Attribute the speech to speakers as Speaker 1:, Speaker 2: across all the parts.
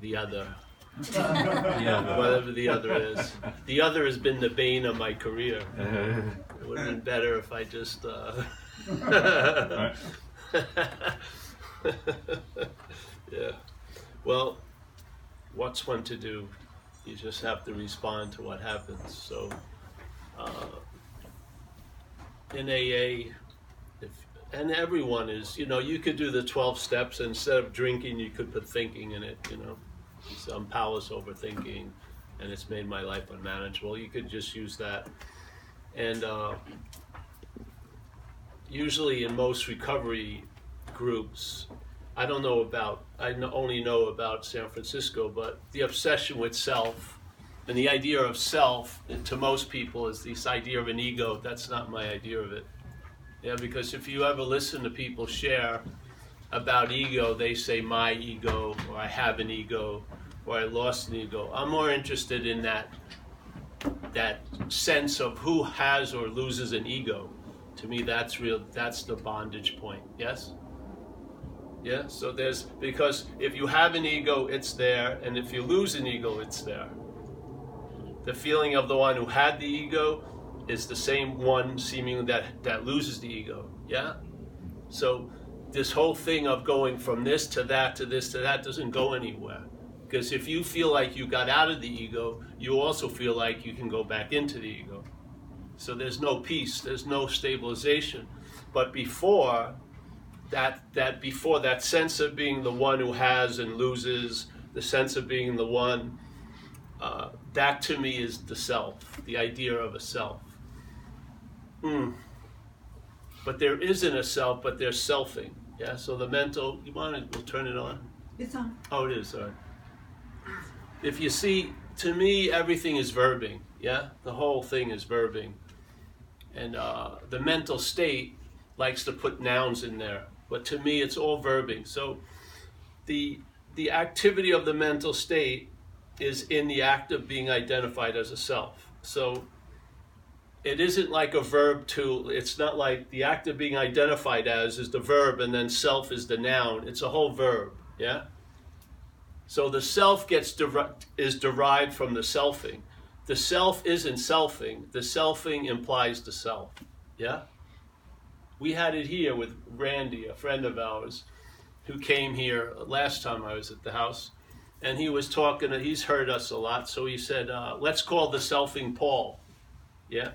Speaker 1: the other,
Speaker 2: Yeah.
Speaker 1: whatever the other is. The other has been the bane of my career. It would have been better if I just. Uh, yeah. Well, what's one to do? You just have to respond to what happens. So, uh, in AA, if, and everyone is, you know, you could do the 12 steps. Instead of drinking, you could put thinking in it, you know. I'm powerless over thinking, and it's made my life unmanageable. You could just use that. And uh, usually in most recovery groups, I don't know about, I only know about San Francisco, but the obsession with self and the idea of self to most people is this idea of an ego. That's not my idea of it. Yeah, because if you ever listen to people share about ego, they say my ego, or I have an ego, or I lost an ego. I'm more interested in that that sense of who has or loses an ego. To me, that's real. That's the bondage point. Yes. Yeah. So there's because if you have an ego, it's there, and if you lose an ego, it's there. The feeling of the one who had the ego is the same one seemingly that that loses the ego. Yeah. So this whole thing of going from this to that to this to that doesn't go anywhere. Because if you feel like you got out of the ego, you also feel like you can go back into the ego. So there's no peace, there's no stabilization. But before that, that before that sense of being the one who has and loses, the sense of being the one, uh, that to me is the self, the idea of a self. Mm. But there isn't a self, but there's selfing. Yeah. So the mental. You want to? We'll turn it on.
Speaker 3: It's on.
Speaker 1: Oh, it is. Sorry. If you see, to me, everything is verbing. Yeah, the whole thing is verbing, and uh, the mental state likes to put nouns in there, but to me, it's all verbing. So, the the activity of the mental state is in the act of being identified as a self. So. It isn't like a verb to, it's not like the act of being identified as is the verb and then self is the noun. It's a whole verb, yeah? So the self gets direct, is derived from the selfing. The self isn't selfing. The selfing implies the self. Yeah? We had it here with Randy, a friend of ours, who came here last time I was at the house. And he was talking, he's heard us a lot, so he said, uh, let's call the selfing Paul. Yeah?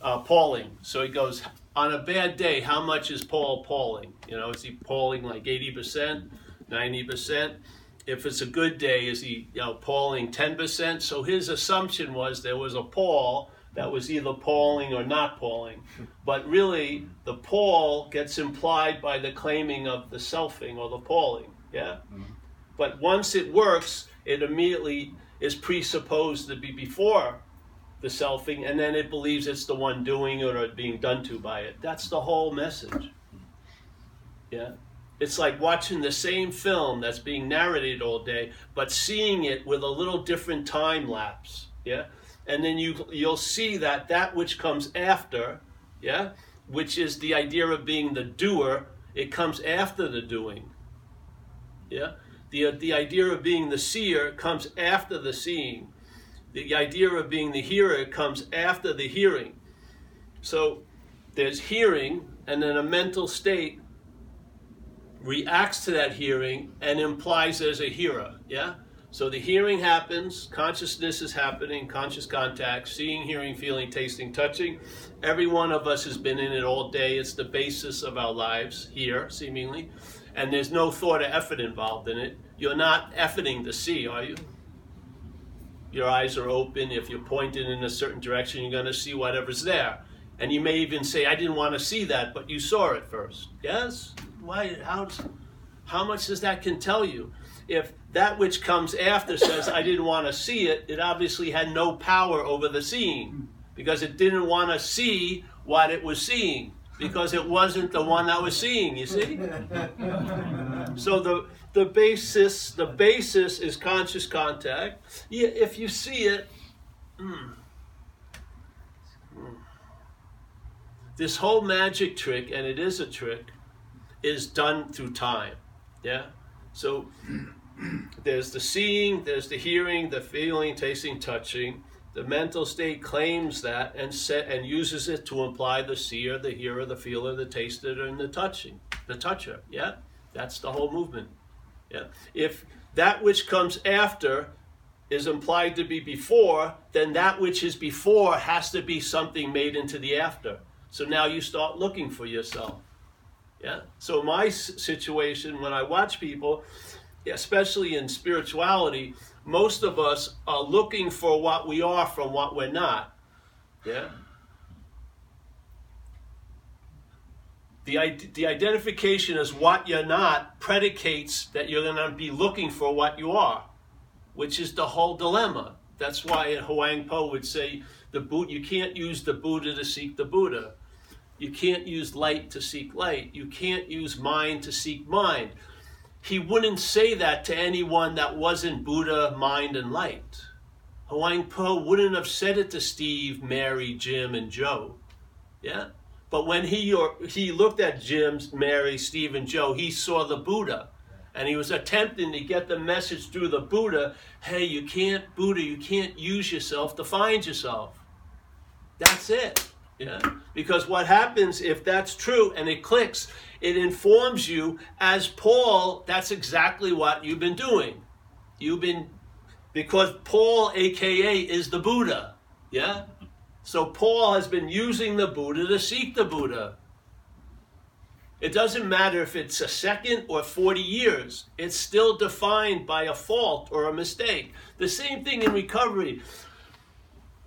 Speaker 1: Uh, Pauling. So he goes, on a bad day, how much is Paul Pauling? You know, is he Pauling like 80%, 90%? if it's a good day, is he you know Pauling ten percent? So his assumption was there was a Paul that was either Pauling or not Pauling. but really the Paul gets implied by the claiming of the selfing or the Pauling. Yeah, but once it works, it immediately is presupposed to be before the selfing, and then it believes it's the one doing it or being done to by it. That's the whole message. Yeah it's like watching the same film that's being narrated all day, but seeing it with a little different time lapse. Yeah, and then you you'll see that that which comes after, yeah, which is the idea of being the doer, it comes after the doing. Yeah, the the idea of being the seer comes after the seeing. The idea of being the hearer comes after the hearing. So there's hearing and then a mental state reacts to that hearing and implies there's a hearer. Yeah? So the hearing happens, consciousness is happening, conscious contact, seeing, hearing, feeling, tasting, touching. Every one of us has been in it all day. It's the basis of our lives here, seemingly. And there's no thought or effort involved in it. You're not efforting to see, are you? Your eyes are open. If you're pointed in a certain direction, you're going to see whatever's there. And you may even say, I didn't want to see that, but you saw it first. Yes? Why? How, how much does that can tell you? If that which comes after says, I didn't want to see it, it obviously had no power over the seeing because it didn't want to see what it was seeing because it wasn't the one that was seeing, you see? so the the basis the basis is conscious contact. Yeah, if you see it, mm, mm. this whole magic trick, and it is a trick, is done through time. Yeah? So there's the seeing, there's the hearing, the feeling, tasting, touching. The mental state claims that and set and uses it to imply the seer, the hearer, the feeler, the taster, and the touching, the toucher. Yeah, that's the whole movement. Yeah, if that which comes after is implied to be before, then that which is before has to be something made into the after. So now you start looking for yourself. Yeah. So my situation when I watch people, especially in spirituality, most of us are looking for what we are from what we're not. Yeah. The, the identification as what you're not predicates that you're going to be looking for what you are, which is the whole dilemma. That's why Huang Po would say the boot you can't use the Buddha to seek the Buddha. You can't use light to seek light. You can't use mind to seek mind. He wouldn't say that to anyone that wasn't Buddha, mind, and light. Huang Po wouldn't have said it to Steve, Mary, Jim, and Joe. Yeah? But when he or he looked at Jim, Mary, Steve, and Joe, he saw the Buddha. And he was attempting to get the message through the Buddha hey, you can't, Buddha, you can't use yourself to find yourself. That's it. Yeah. Because what happens if that's true and it clicks, it informs you as Paul, that's exactly what you've been doing. You've been because Paul aka is the Buddha. Yeah? So Paul has been using the Buddha to seek the Buddha. It doesn't matter if it's a second or 40 years, it's still defined by a fault or a mistake. The same thing in recovery.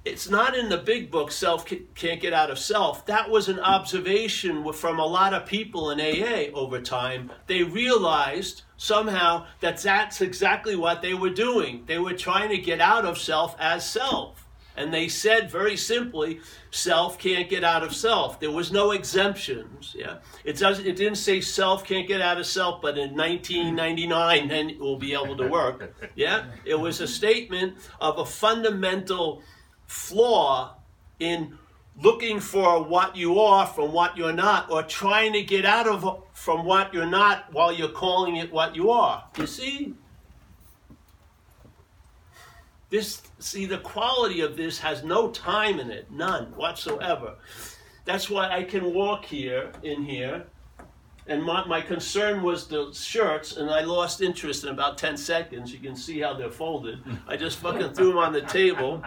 Speaker 1: It's not in the big book self can't get out of self. That was an observation from a lot of people in aa over time. They realized somehow that that's exactly what they were doing. They were trying to get out of self as self and they said very simply self can't get out of self. There was no exemptions yeah. It doesn't it didn't say self can't get out of self but in 1999 then it will be able to work yeah. It was a statement of a fundamental flaw in looking for what you are from what you're not or trying to get out of from what you're not while you're calling it what you are. You see this see the quality of this has no time in it none whatsoever that's why i can walk here in here and my, my concern was the shirts, and I lost interest in about 10 seconds. You can see how they're folded. I just fucking threw them on the table,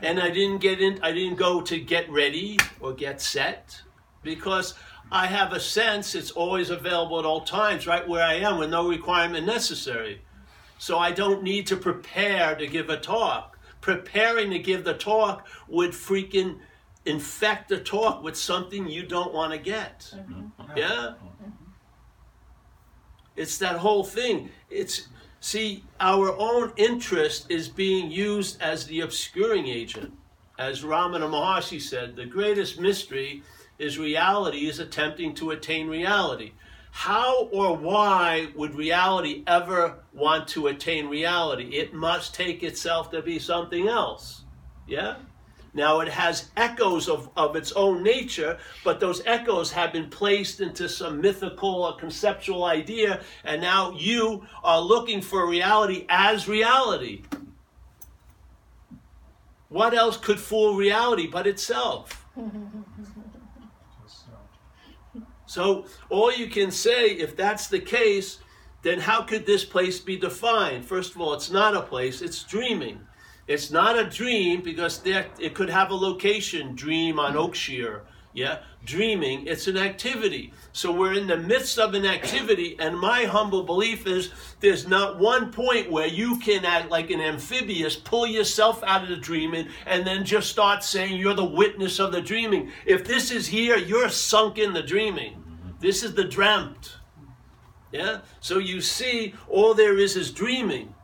Speaker 1: and I didn't get in. I didn't go to get ready or get set because I have a sense it's always available at all times, right where I am, with no requirement necessary. So I don't need to prepare to give a talk. Preparing to give the talk would freaking infect the talk with something you don't want to get. Mm-hmm. Yeah? It's that whole thing. It's see, our own interest is being used as the obscuring agent. As Ramana Maharshi said, the greatest mystery is reality is attempting to attain reality. How or why would reality ever want to attain reality? It must take itself to be something else. Yeah? Now it has echoes of, of its own nature, but those echoes have been placed into some mythical or conceptual idea, and now you are looking for reality as reality. What else could fool reality but itself? So, all you can say, if that's the case, then how could this place be defined? First of all, it's not a place, it's dreaming. It's not a dream because there, it could have a location, dream on Oakshire. Yeah, dreaming, it's an activity. So we're in the midst of an activity, and my humble belief is there's not one point where you can act like an amphibious, pull yourself out of the dreaming, and then just start saying you're the witness of the dreaming. If this is here, you're sunk in the dreaming. This is the dreamt. Yeah? So you see, all there is is dreaming.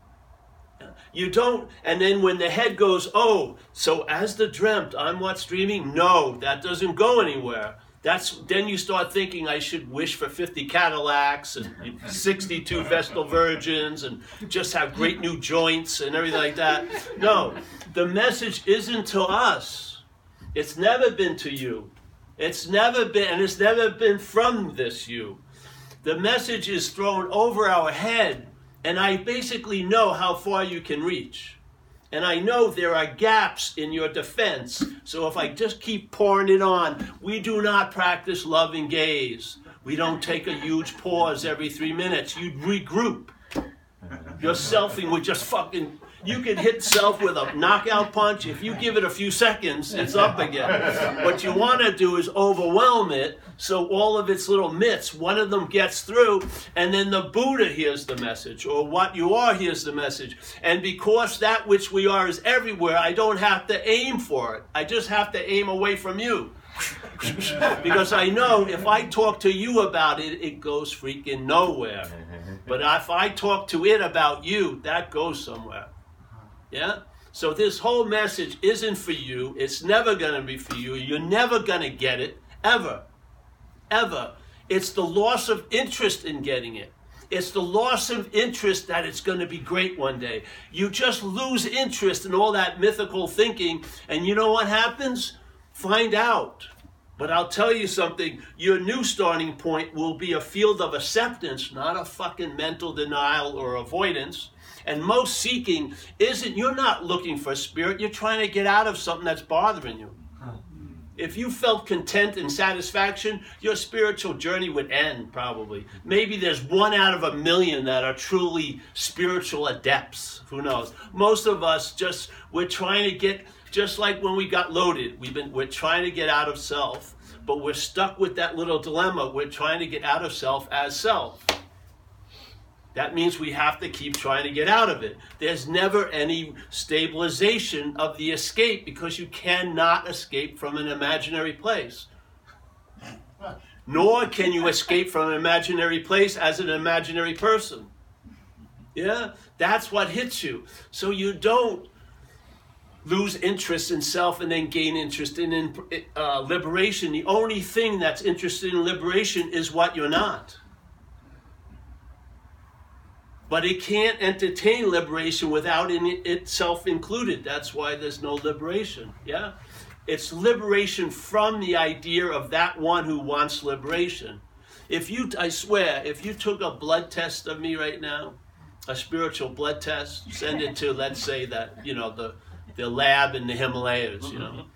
Speaker 1: You don't, and then when the head goes, oh, so as the dreamt, I'm what's dreaming. No, that doesn't go anywhere. That's then you start thinking I should wish for 50 Cadillacs and 62 Vestal Virgins and just have great new joints and everything like that. No, the message isn't to us. It's never been to you. It's never been, and it's never been from this you. The message is thrown over our head And I basically know how far you can reach. And I know there are gaps in your defense. So if I just keep pouring it on, we do not practice loving gaze. We don't take a huge pause every three minutes. You regroup. Your selfing would just fucking you can hit self with a knockout punch. If you give it a few seconds, it's up again. What you want to do is overwhelm it so all of its little myths, one of them gets through, and then the Buddha hears the message, or what you are hears the message. And because that which we are is everywhere, I don't have to aim for it. I just have to aim away from you. because I know if I talk to you about it, it goes freaking nowhere. But if I talk to it about you, that goes somewhere. Yeah? So this whole message isn't for you. It's never going to be for you. You're never going to get it, ever. Ever. It's the loss of interest in getting it. It's the loss of interest that it's going to be great one day. You just lose interest in all that mythical thinking, and you know what happens? Find out. But I'll tell you something your new starting point will be a field of acceptance, not a fucking mental denial or avoidance. And most seeking isn't, you're not looking for a spirit, you're trying to get out of something that's bothering you. If you felt content and satisfaction, your spiritual journey would end probably. Maybe there's one out of a million that are truly spiritual adepts. Who knows? Most of us just, we're trying to get, just like when we got loaded, we've been, we're trying to get out of self, but we're stuck with that little dilemma. We're trying to get out of self as self. That means we have to keep trying to get out of it. There's never any stabilization of the escape because you cannot escape from an imaginary place. Nor can you escape from an imaginary place as an imaginary person. Yeah? That's what hits you. So you don't lose interest in self and then gain interest in uh, liberation. The only thing that's interested in liberation is what you're not but it can't entertain liberation without in itself included. That's why there's no liberation. Yeah? It's liberation from the idea of that one who wants liberation. If you, I swear, if you took a blood test of me right now, a spiritual blood test, send it to, let's say that, you know, the, the lab in the Himalayas, you know,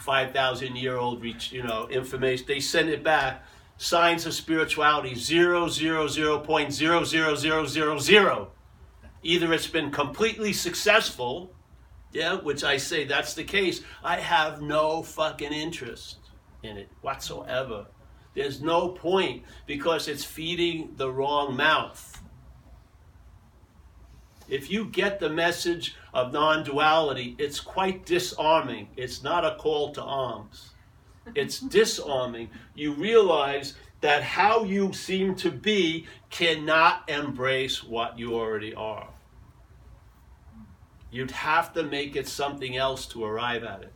Speaker 1: 5,000 year old, you know, information, they send it back signs of spirituality zero zero zero point zero zero zero zero zero. Either it's been completely successful, yeah, which I say that's the case. I have no fucking interest in it whatsoever. There's no point because it's feeding the wrong mouth. If you get the message of non duality, it's quite disarming. It's not a call to arms it's disarming. You realize that how you seem to be cannot embrace what you already are. You'd have to make it something else to arrive at it.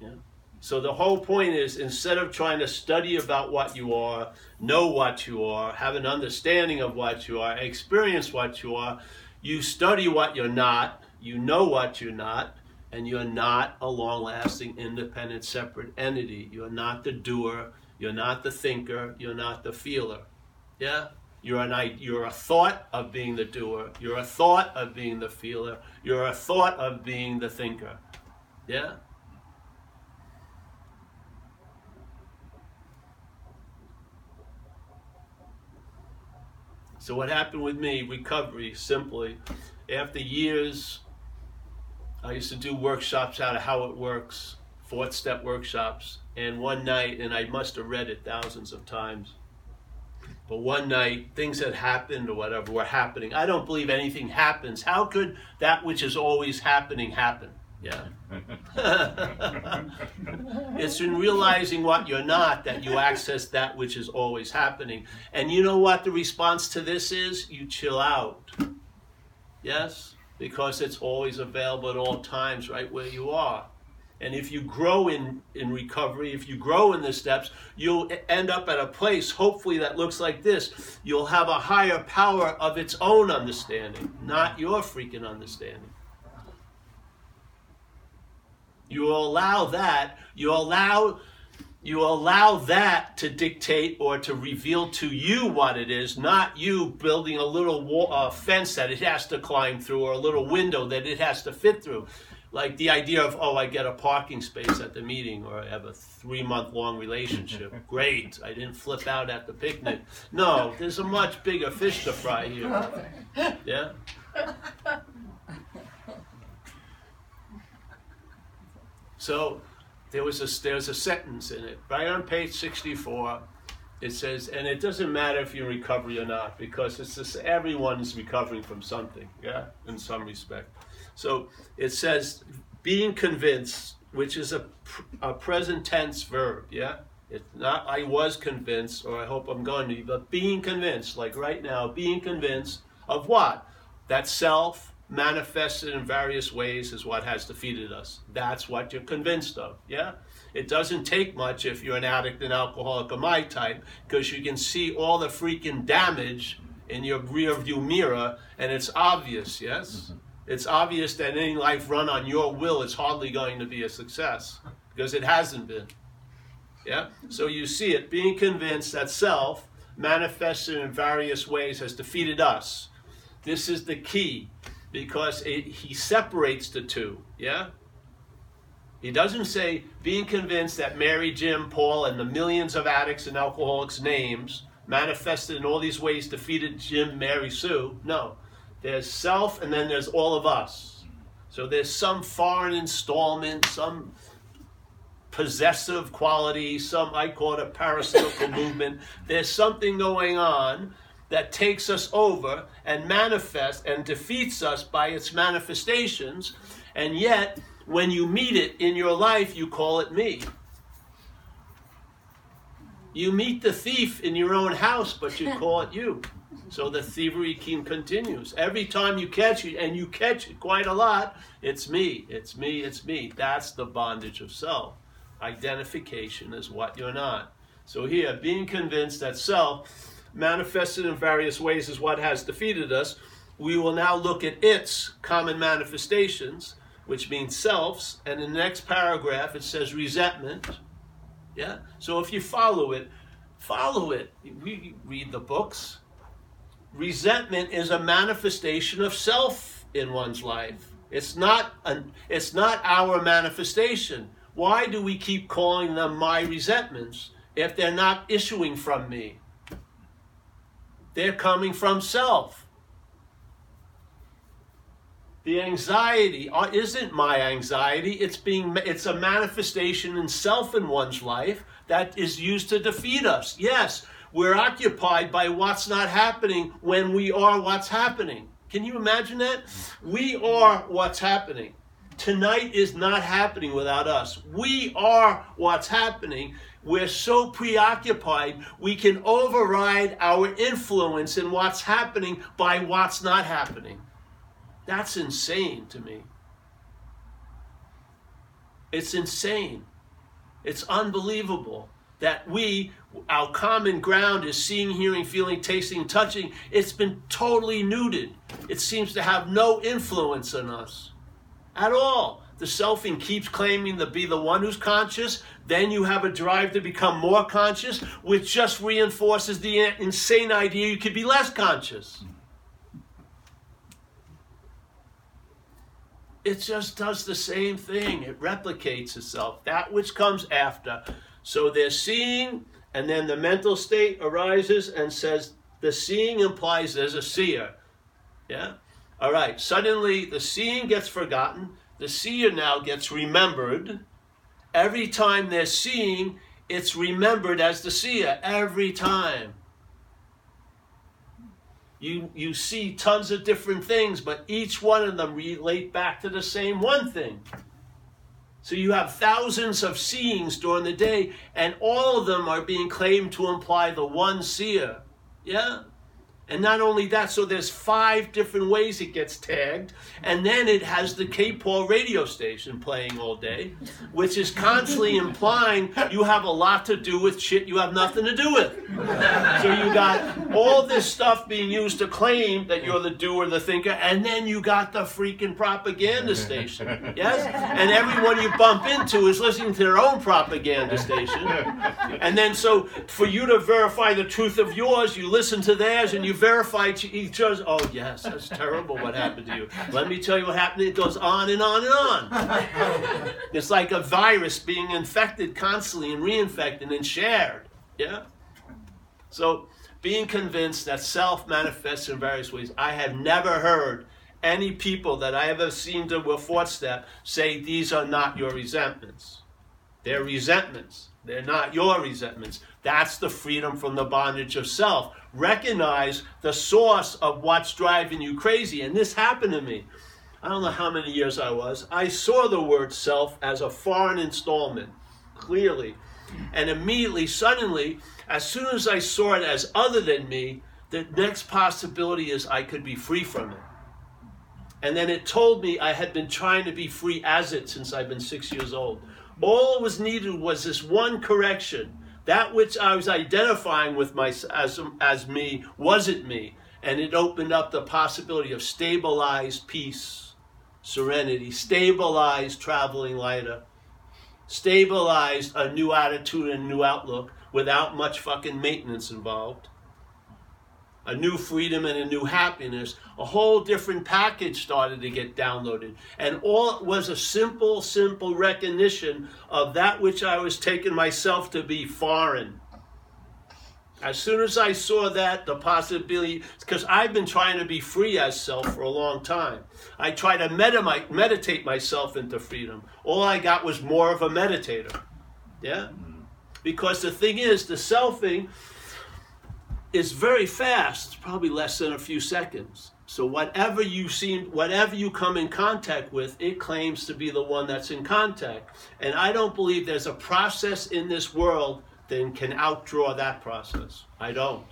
Speaker 1: Yeah? So the whole point is instead of trying to study about what you are, know what you are, have an understanding of what you are, experience what you are, you study what you're not, you know what you're not, and you're not a long lasting, independent, separate entity. You're not the doer, you're not the thinker, you're not the feeler. Yeah? You're, an, you're a thought of being the doer, you're a thought of being the feeler, you're a thought of being the thinker. Yeah? So, what happened with me, recovery, simply, after years I used to do workshops out of how it works, fourth step workshops. And one night, and I must have read it thousands of times, but one night things had happened or whatever were happening. I don't believe anything happens. How could that which is always happening happen? Yeah. it's in realizing what you're not that you access that which is always happening. And you know what the response to this is? You chill out. Yes? Because it's always available at all times right where you are. And if you grow in, in recovery, if you grow in the steps, you'll end up at a place, hopefully, that looks like this. You'll have a higher power of its own understanding, not your freaking understanding. You allow that, you allow you allow that to dictate or to reveal to you what it is, not you building a little wall, uh, fence that it has to climb through or a little window that it has to fit through. Like the idea of, oh, I get a parking space at the meeting or I have a three month long relationship. Great, I didn't flip out at the picnic. No, there's a much bigger fish to fry here. Yeah? So, there was a there's a sentence in it right on page 64 it says and it doesn't matter if you're in recovery or not because it's just everyone is recovering from something yeah in some respect. So it says being convinced which is a, a present tense verb yeah? It's not i was convinced or i hope i'm going to be but being convinced like right now being convinced of what? That self manifested in various ways is what has defeated us. That's what you're convinced of. Yeah? It doesn't take much if you're an addict, an alcoholic, or my type, because you can see all the freaking damage in your rear view mirror, and it's obvious, yes? Mm-hmm. It's obvious that any life run on your will is hardly going to be a success, because it hasn't been. Yeah? So you see it, being convinced that self, manifested in various ways, has defeated us. This is the key because it, he separates the two. Yeah? He doesn't say being convinced that Mary, Jim, Paul, and the millions of addicts and alcoholics' names manifested in all these ways defeated Jim, Mary, Sue. No. There's self and then there's all of us. So there's some foreign installment, some possessive quality, some, I call it a parasitical movement. There's something going on that takes us over and manifests and defeats us by its manifestations. And yet, when you meet it in your life, you call it me. You meet the thief in your own house, but you call it you. So the thievery continues. Every time you catch it, and you catch it quite a lot, it's me, it's me, it's me. That's the bondage of self. Identification is what you're not. So here, being convinced that self manifested in various ways is what has defeated us. We will now look at its common manifestations, which means selves. And in the next paragraph, it says resentment. Yeah? So if you follow it, follow it. We read the books. Resentment is a manifestation of self in one's life. It's not an, it's not our manifestation. Why do we keep calling them my resentments if they're not issuing from me? They're coming from self. The anxiety uh, isn't my anxiety. It's being it's a manifestation in self in one's life that is used to defeat us. Yes, we're occupied by what's not happening when we are what's happening. Can you imagine that? We are what's happening. Tonight is not happening without us. We are what's happening we're so preoccupied, we can override our influence in what's happening by what's not happening. That's insane to me. It's insane. It's unbelievable that we, our common ground is seeing, hearing, feeling, tasting, touching. It's been totally neutered. It seems to have no influence on us at all the selfing keeps claiming to be the one who's conscious, then you have a drive to become more conscious, which just reinforces the insane idea you could be less conscious. It just does the same thing. It replicates itself, that which comes after. So they're seeing, and then the mental state arises and says, the seeing implies there's a seer. Yeah? All right, suddenly the seeing gets forgotten the seer now gets remembered. Every time they're seeing, it's remembered as the seer. Every time. You, you see tons of different things, but each one of them relate back to the same one thing. So you have thousands of seeings during the day, and all of them are being claimed to imply the one seer. Yeah? And not only that, so there's five different ways it gets tagged. And then it has the K Paul radio station playing all day, which is constantly implying you have a lot to do with shit you have nothing to do with. So you got all this stuff being used to claim that you're the doer, the thinker, and then you got the freaking propaganda station. Yes? And everyone you bump into is listening to their own propaganda station. And then so for you to verify the truth of yours, you listen to theirs and you verify each other's. Oh, yes, that's terrible what happened to you. Let me tell you what happened. It goes on and on and on. It's like a virus being infected constantly and reinfected and shared. Yeah? So, being convinced that self manifests in various ways, I have never heard any people that I ever seen to a fourth step say these are not your resentments. They're resentments. They're not your resentments. That's the freedom from the bondage of self. Recognize the source of what's driving you crazy. And this happened to me. I don't know how many years I was. I saw the word self as a foreign installment, clearly. And immediately, suddenly, as soon as I saw it as other than me, the next possibility is I could be free from it. And then it told me I had been trying to be free as it since I've been six years old. All was needed was this one correction. That which I was identifying with my, as, as me wasn't me. And it opened up the possibility of stabilized peace, serenity, stabilized traveling lighter, stabilized a new attitude and new outlook without much fucking maintenance involved a new freedom and a new happiness, a whole different package started to get downloaded. And all it was a simple, simple recognition of that which I was taking myself to be foreign. As soon as I saw that, the possibility, because I've been trying to be free as self for a long time. I try to medita- meditate myself into freedom. All I got was more of a meditator. Yeah? Mm-hmm. Because the thing is, the selfing is very fast, it's probably less than a few seconds. So whatever you seem, whatever you come in contact with, it claims to be the one that's in contact. And I don't believe there's a process in this world that can outdraw that process. I don't.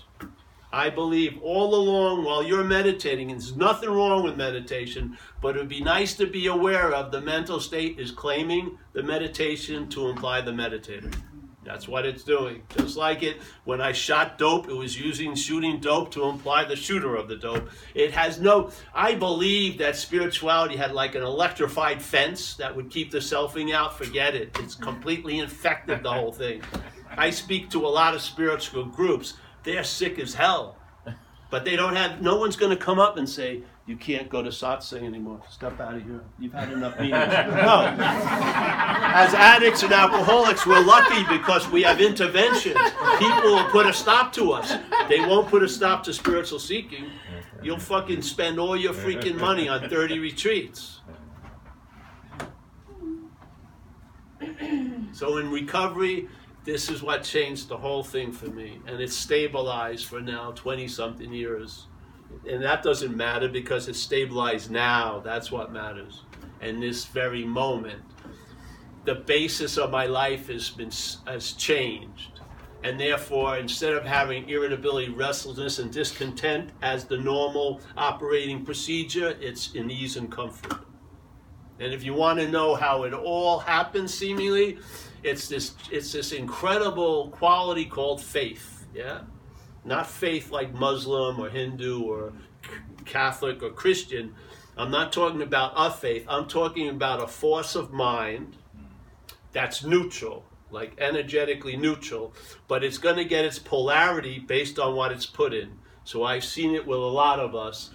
Speaker 1: I believe all along while you're meditating, and there's nothing wrong with meditation, but it would be nice to be aware of the mental state is claiming the meditation to imply the meditator. That's what it's doing. Just like it, when I shot dope, it was using shooting dope to imply the shooter of the dope. It has no, I believe that spirituality had like an electrified fence that would keep the selfing out. Forget it. It's completely infected the whole thing. I speak to a lot of spiritual groups. They're sick as hell. But they don't have, no one's going to come up and say, you can't go to satsang anymore. Step out of here. You've had enough meetings. No. As addicts and alcoholics, we're lucky because we have interventions. People will put a stop to us. They won't put a stop to spiritual seeking. You'll fucking spend all your freaking money on 30 retreats. So in recovery, this is what changed the whole thing for me. And it's stabilized for now 20 something years and that doesn't matter because it's stabilized now. That's what matters. And this very moment, the basis of my life has been has changed, and therefore, instead of having irritability, restlessness, and discontent as the normal operating procedure, it's in ease and comfort. And if you want to know how it all happens, seemingly, it's this it's this incredible quality called faith. Yeah not faith like Muslim or Hindu or Catholic or Christian. I'm not talking about a faith. I'm talking about a force of mind that's neutral, like energetically neutral, but it's going to get its polarity based on what it's put in. So I've seen it with a lot of us.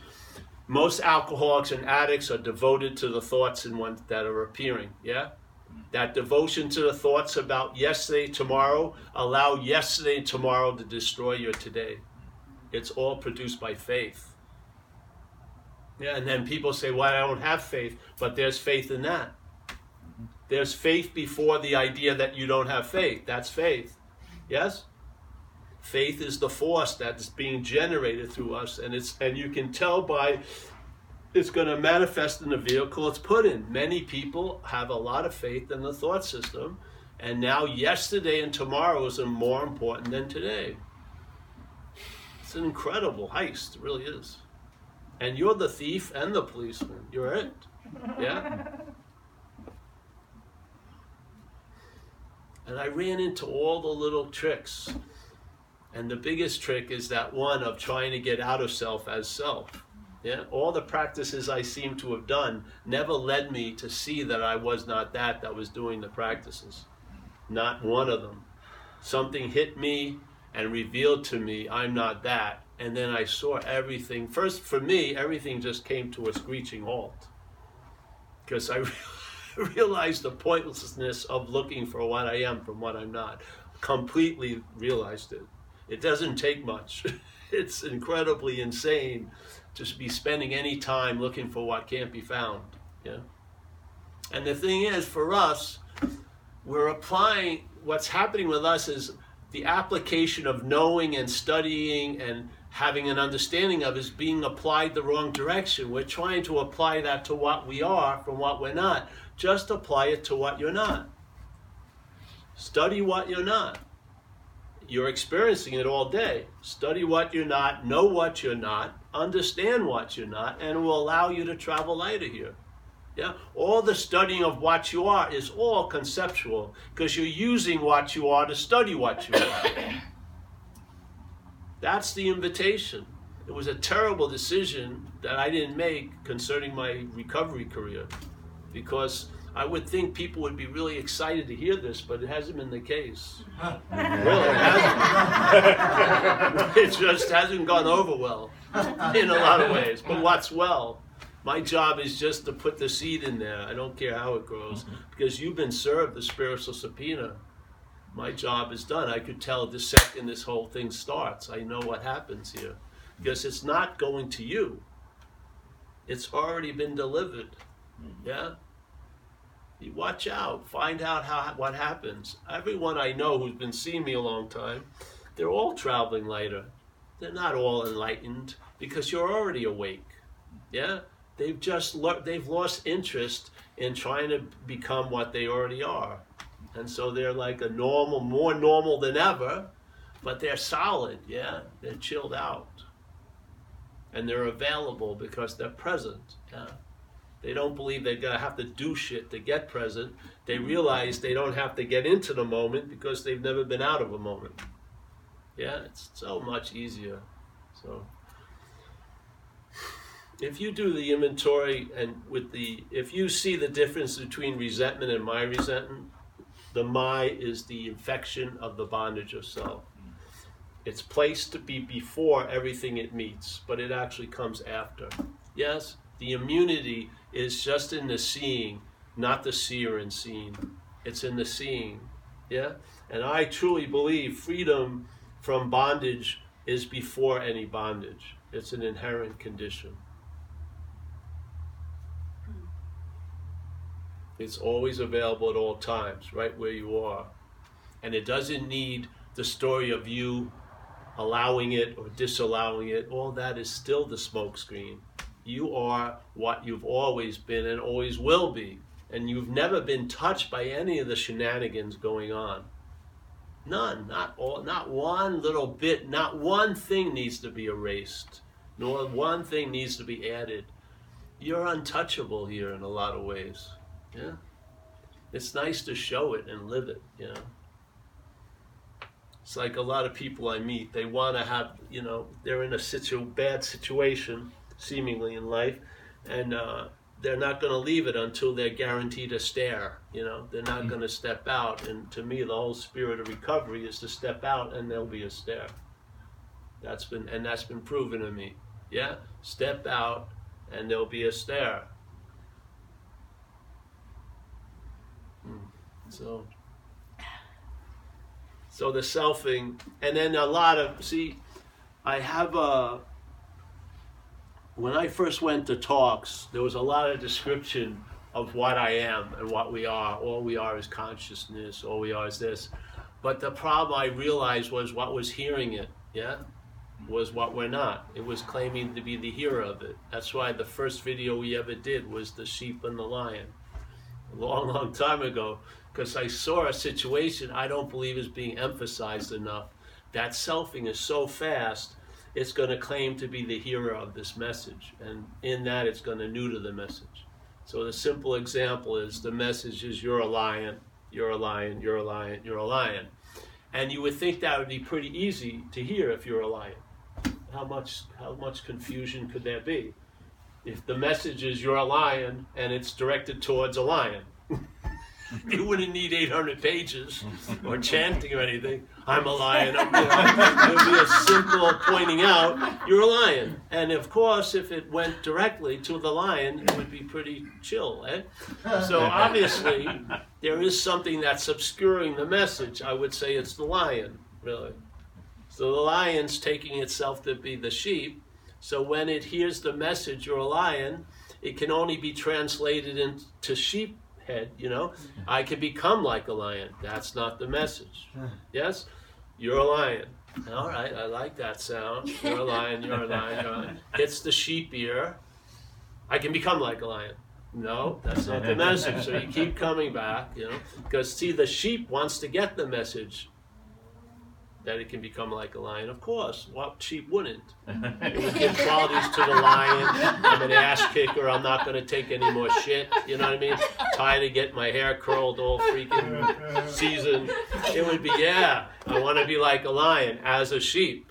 Speaker 1: Most alcoholics and addicts are devoted to the thoughts and one, that are appearing. Yeah? That devotion to the thoughts about yesterday, tomorrow, allow yesterday and tomorrow to destroy your today. It's all produced by faith. Yeah, and then people say, Well, I don't have faith, but there's faith in that. There's faith before the idea that you don't have faith. That's faith. Yes? Faith is the force that's being generated through us, and it's and you can tell by it's going to manifest in the vehicle it's put in. Many people have a lot of faith in the thought system, and now yesterday and tomorrow is more important than today. It's an incredible heist, it really is. And you're the thief and the policeman. You're it. Yeah? And I ran into all the little tricks. And the biggest trick is that one of trying to get out of self as self. Yeah, all the practices I seem to have done never led me to see that I was not that that was doing the practices. Not one of them. Something hit me and revealed to me I'm not that. And then I saw everything. First, for me, everything just came to a screeching halt. Because I realized the pointlessness of looking for what I am from what I'm not. Completely realized it. It doesn't take much. it's incredibly insane to be spending any time looking for what can't be found. Yeah. And the thing is, for us, we're applying what's happening with us is the application of knowing and studying and having an understanding of is being applied the wrong direction. We're trying to apply that to what we are from what we're not. Just apply it to what you're not. Study what you're not. You're experiencing it all day. Study what you're not, know what you're not, understand what you're not, and will allow you to travel lighter here. Yeah? All the studying of what you are is all conceptual because you're using what you are to study what you are. That's the invitation. It was a terrible decision that I didn't make concerning my recovery career because I would think people would be really excited to hear this, but it hasn't been the case. really, it hasn't. it just hasn't gone over well in a lot of ways. But what's well? My job is just to put the seed in there. I don't care how it grows mm-hmm. because you've been served the spiritual subpoena. My job is done. I could tell the second this whole thing starts. I know what happens here because it's not going to you. It's already been delivered. Mm-hmm. Yeah? You watch out. Find out how what happens. Everyone I know who's been seeing me a long time, they're all traveling lighter. They're not all enlightened because you're already awake. Yeah? They've just lo- they've lost interest in trying to become what they already are. And so they're like a normal, more normal than ever, but they're solid, yeah? They're chilled out. And they're available because they're present. Yeah? They don't believe they're to have to do shit to get present. They realize they don't have to get into the moment because they've never been out of a moment. Yeah, it's so much easier. So if you do the inventory and with the if you see the difference between resentment and my resentment, the my is the infection of the bondage of self. Mm. It's placed to be before everything it meets, but it actually comes after. Yes, the immunity is just in the seeing, not the seer and seen. It's in the seeing. Yeah? And I truly believe freedom from bondage is before any bondage. It's an inherent condition. It's always available at all times, right where you are. And it doesn't need the story of you allowing it or disallowing it. All that is still the smokescreen. You are what you've always been and always will be. And you've never been touched by any of the shenanigans going on. None, not all, not one little bit, not one thing needs to be erased, nor one thing needs to be added. You're untouchable here in a lot of ways. Yeah. It's nice to show it and live it, you know. It's like a lot of people I meet, they want to have, you know, they're in a situ- bad situation, seemingly in life, and uh, they're not going to leave it until they're guaranteed a stair. You know, they're not mm-hmm. going to step out. And to me, the whole spirit of recovery is to step out, and there'll be a stair. That's been and that's been proven to me. Yeah, step out, and there'll be a stair. So, so the selfing, and then a lot of see, I have a. When I first went to talks, there was a lot of description of what I am and what we are. All we are is consciousness. All we are is this. But the problem I realized was what was hearing it. Yeah, was what we're not. It was claiming to be the hero of it. That's why the first video we ever did was the sheep and the lion. A long, long time ago because I saw a situation I don't believe is being emphasized enough. That selfing is so fast. it's going to claim to be the hero of this message. And in that, it's going to neuter the message. So the simple example is the message is you're a lion, you're a lion, you're a lion, you're a lion. And you would think that would be pretty easy to hear if you're a lion. How much how much confusion could there be? If the message is you're a lion and it's directed towards a lion. you wouldn't need 800 pages or chanting or anything. I'm a lion. I'm, you know, it would be a simple pointing out, you're a lion. And of course, if it went directly to the lion, it would be pretty chill. Eh? So obviously, there is something that's obscuring the message. I would say it's the lion, really. So the lion's taking itself to be the sheep. So when it hears the message, you're a lion, it can only be translated into sheep head, you know. I can become like a lion. That's not the message. Yes? You're a lion. All right, I like that sound. You're a lion, you're a lion, you're a lion. It's the sheep ear. I can become like a lion. No, that's not the message. So you keep coming back, you know, because see, the sheep wants to get the message that it can become like a lion. Of course, what sheep wouldn't? It would give qualities to the lion. I'm an ass kicker. I'm not going to take any more shit. You know what I mean? Tired of getting my hair curled all freaking season. It would be, yeah, I want to be like a lion as a sheep.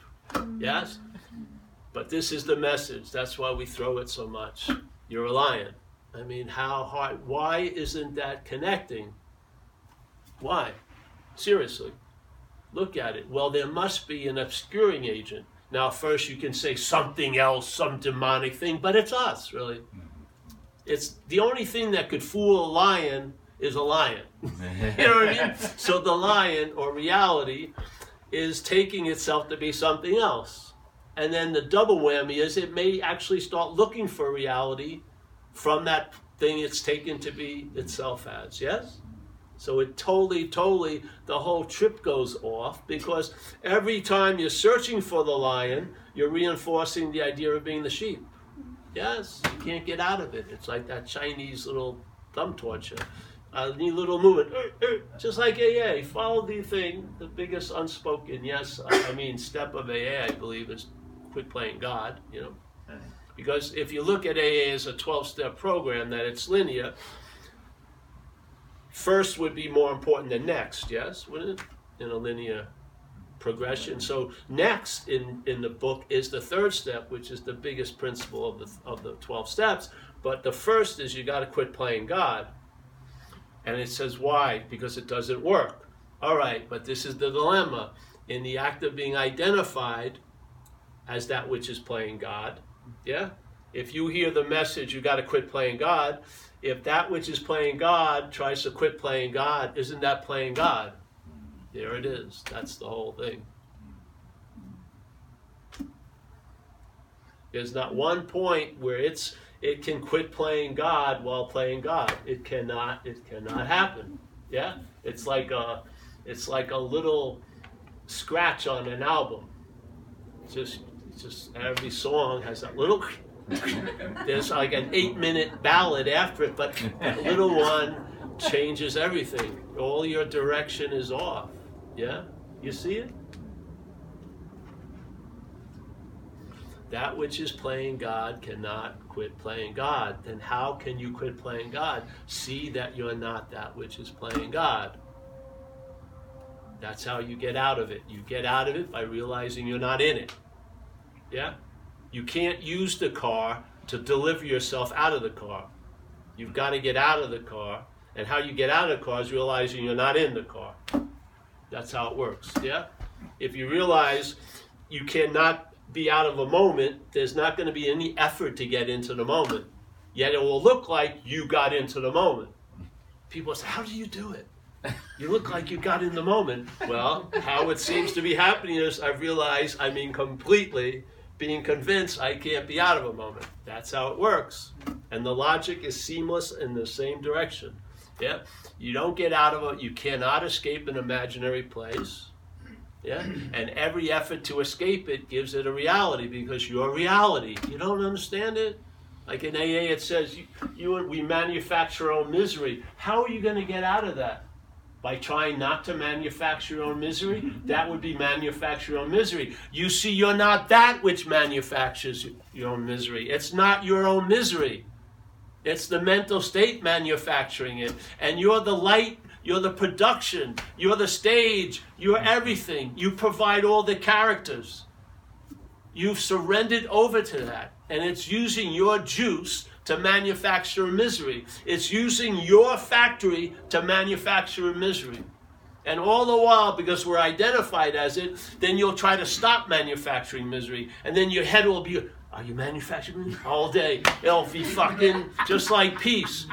Speaker 1: Yes? But this is the message. That's why we throw it so much. You're a lion. I mean, how hard? Why isn't that connecting? Why? Seriously look at it. Well, there must be an obscuring agent. Now, first you can say something else, some demonic thing, but it's us, really. Mm-hmm. It's the only thing that could fool a lion is a lion. you know what I mean? So the lion or reality is taking itself to be something else. And then the double whammy is it may actually start looking for reality from that thing it's taken to be itself as. Yes? So it totally, totally, the whole trip goes off because every time you're searching for the lion, you're reinforcing the idea of being the sheep. Yes, you can't get out of it. It's like that Chinese little thumb torture. A neat little movement, just like AA. Follow the thing, the biggest unspoken, yes, I mean, step of AA, I believe, is quit playing God, you know. Because if you look at AA as a 12 step program, that it's linear, first would be more important than next, yes, wouldn't it? In a linear progression. So next in, in the book is the third step, which is the biggest principle of the of the 12 steps. But the first is you got to quit playing God. And it says why? Because it doesn't work. All right, but this is the dilemma. In the act of being identified as that which is playing God, yeah? If you hear the message, you got to quit playing God, if that which is playing God tries to quit playing God, isn't that playing God? There it is. That's the whole thing. There's not one point where it's it can quit playing God while playing God. It cannot. It cannot happen. Yeah, it's like a it's like a little scratch on an album. Just just every song has that little there's like an eight minute ballad after it, but little one changes everything. All your direction is off. Yeah? You see it? That which is playing God cannot quit playing God. Then how can you quit playing God? See that you're not that which is playing God. That's how you get out of it. You get out of it by realizing you're not in it. Yeah? You can't use the car to deliver yourself out of the car. You've got to get out of the car. And how you get out of the car is realizing you're not in the car. That's how it works. Yeah? If you realize you cannot be out of a moment, there's not going to be any effort to get into the moment. Yet it will look like you got into the moment. People say, How do you do it? You look like you got in the moment. Well, how it seems to be happening is I've realized I mean completely being convinced I can't be out of a moment. That's how it works. And the logic is seamless in the same direction. Yeah? You don't get out of it, you cannot escape an imaginary place. Yeah? And every effort to escape it gives it a reality because your reality. You don't understand it? Like in AA, it says, you, you we manufacture our own misery. How are you going to get out of that? By trying not to manufacture your own misery, that would be manufacture your own misery. You see, you're not that which manufactures your own misery. It's not your own misery. It's the mental state manufacturing it. And you're the light, you're the production, you're the stage, you're everything. You provide all the characters. You've surrendered over to that. And it's using your juice to manufacture misery. It's using your factory to manufacture misery. And all the while, because we're identified as it, then you'll try to stop manufacturing misery. And then your head will be, are you manufacturing all day? It'll be fucking just like peace.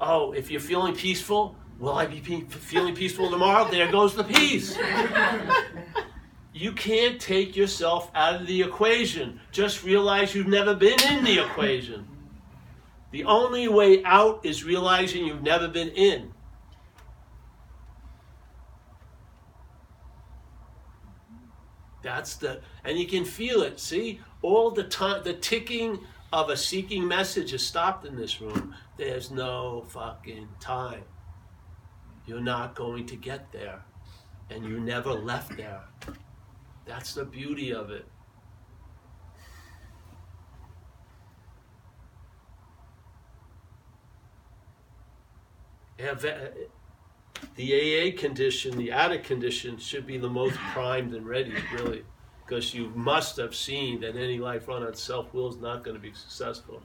Speaker 1: Oh, if you're feeling peaceful, will I be pe- feeling peaceful tomorrow? There goes the peace. You can't take yourself out of the equation. Just realize you've never been in the equation. The only way out is realizing you've never been in. That's the, and you can feel it. See, all the time, the ticking of a seeking message is stopped in this room. There's no fucking time. You're not going to get there, and you never left there. That's the beauty of it. Have uh, the AA condition, the addict condition, should be the most primed and ready, really, because you must have seen that any life run on self will is not going to be successful.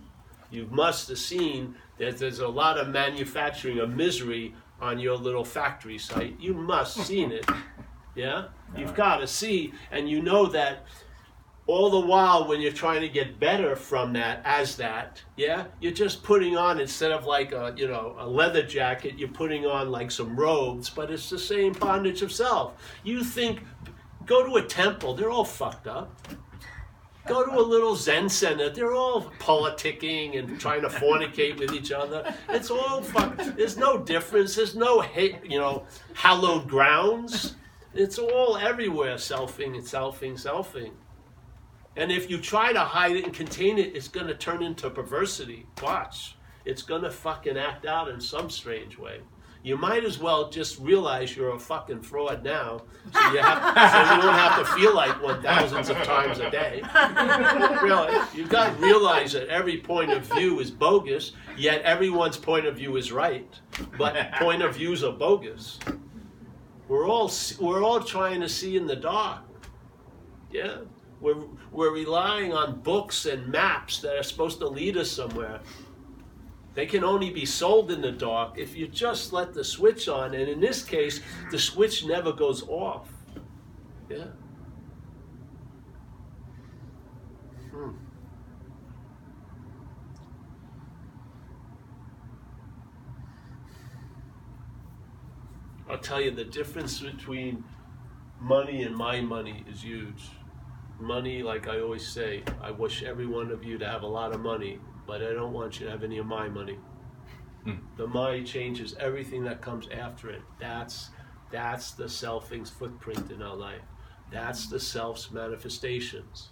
Speaker 1: You must have seen that there's a lot of manufacturing of misery on your little factory site. You must seen it. Yeah? You've got to see, and you know that all the while when you're trying to get better from that as that yeah you're just putting on instead of like a you know a leather jacket you're putting on like some robes but it's the same bondage of self. You think go to a temple they're all fucked up. Go to a little zen center they're all politicking and trying to fornicate with each other. It's all fuck there's no difference there's no hate you know hallowed grounds. It's all everywhere selfing and selfing selfing and if you try to hide it and contain it, it's going to turn into perversity. Watch. It's going to fucking act out in some strange way. You might as well just realize you're a fucking fraud now, so you, have, so you don't have to feel like one thousands of times a day. really, you've got to realize that every point of view is bogus, yet everyone's point of view is right. But point of views are bogus. We're all we're all trying to see in the dark. Yeah. We're, we're relying on books and maps that are supposed to lead us somewhere. They can only be sold in the dark if you just let the switch on. And in this case, the switch never goes off. Yeah. Hmm. I'll tell you the difference between money and my money is huge money, like I always say, I wish every one of you to have a lot of money, but I don't want you to have any of my money. Hmm. The money changes everything that comes after it. That's that's the selfing's footprint in our life. That's the self's manifestations.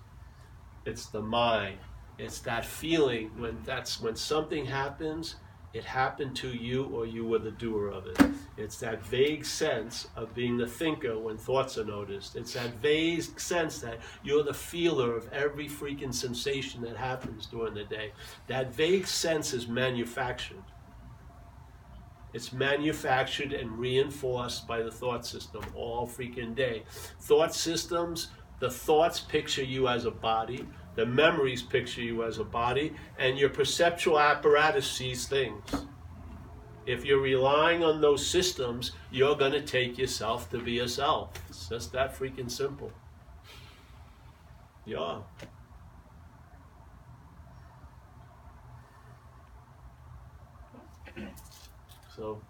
Speaker 1: It's the mind. It's that feeling when that's when something happens it happened to you or you were the doer of it. It's that vague sense of being the thinker when thoughts are noticed. It's that vague sense that you're the feeler of every freaking sensation that happens during the day. That vague sense is manufactured. It's manufactured and reinforced by the thought system all freaking day. Thought systems, the thoughts picture you as a body, the memories picture you as a body, and your perceptual apparatus sees things. If you're relying on those systems, you're going to take yourself to be yourself. It's just that freaking simple. Yeah. So,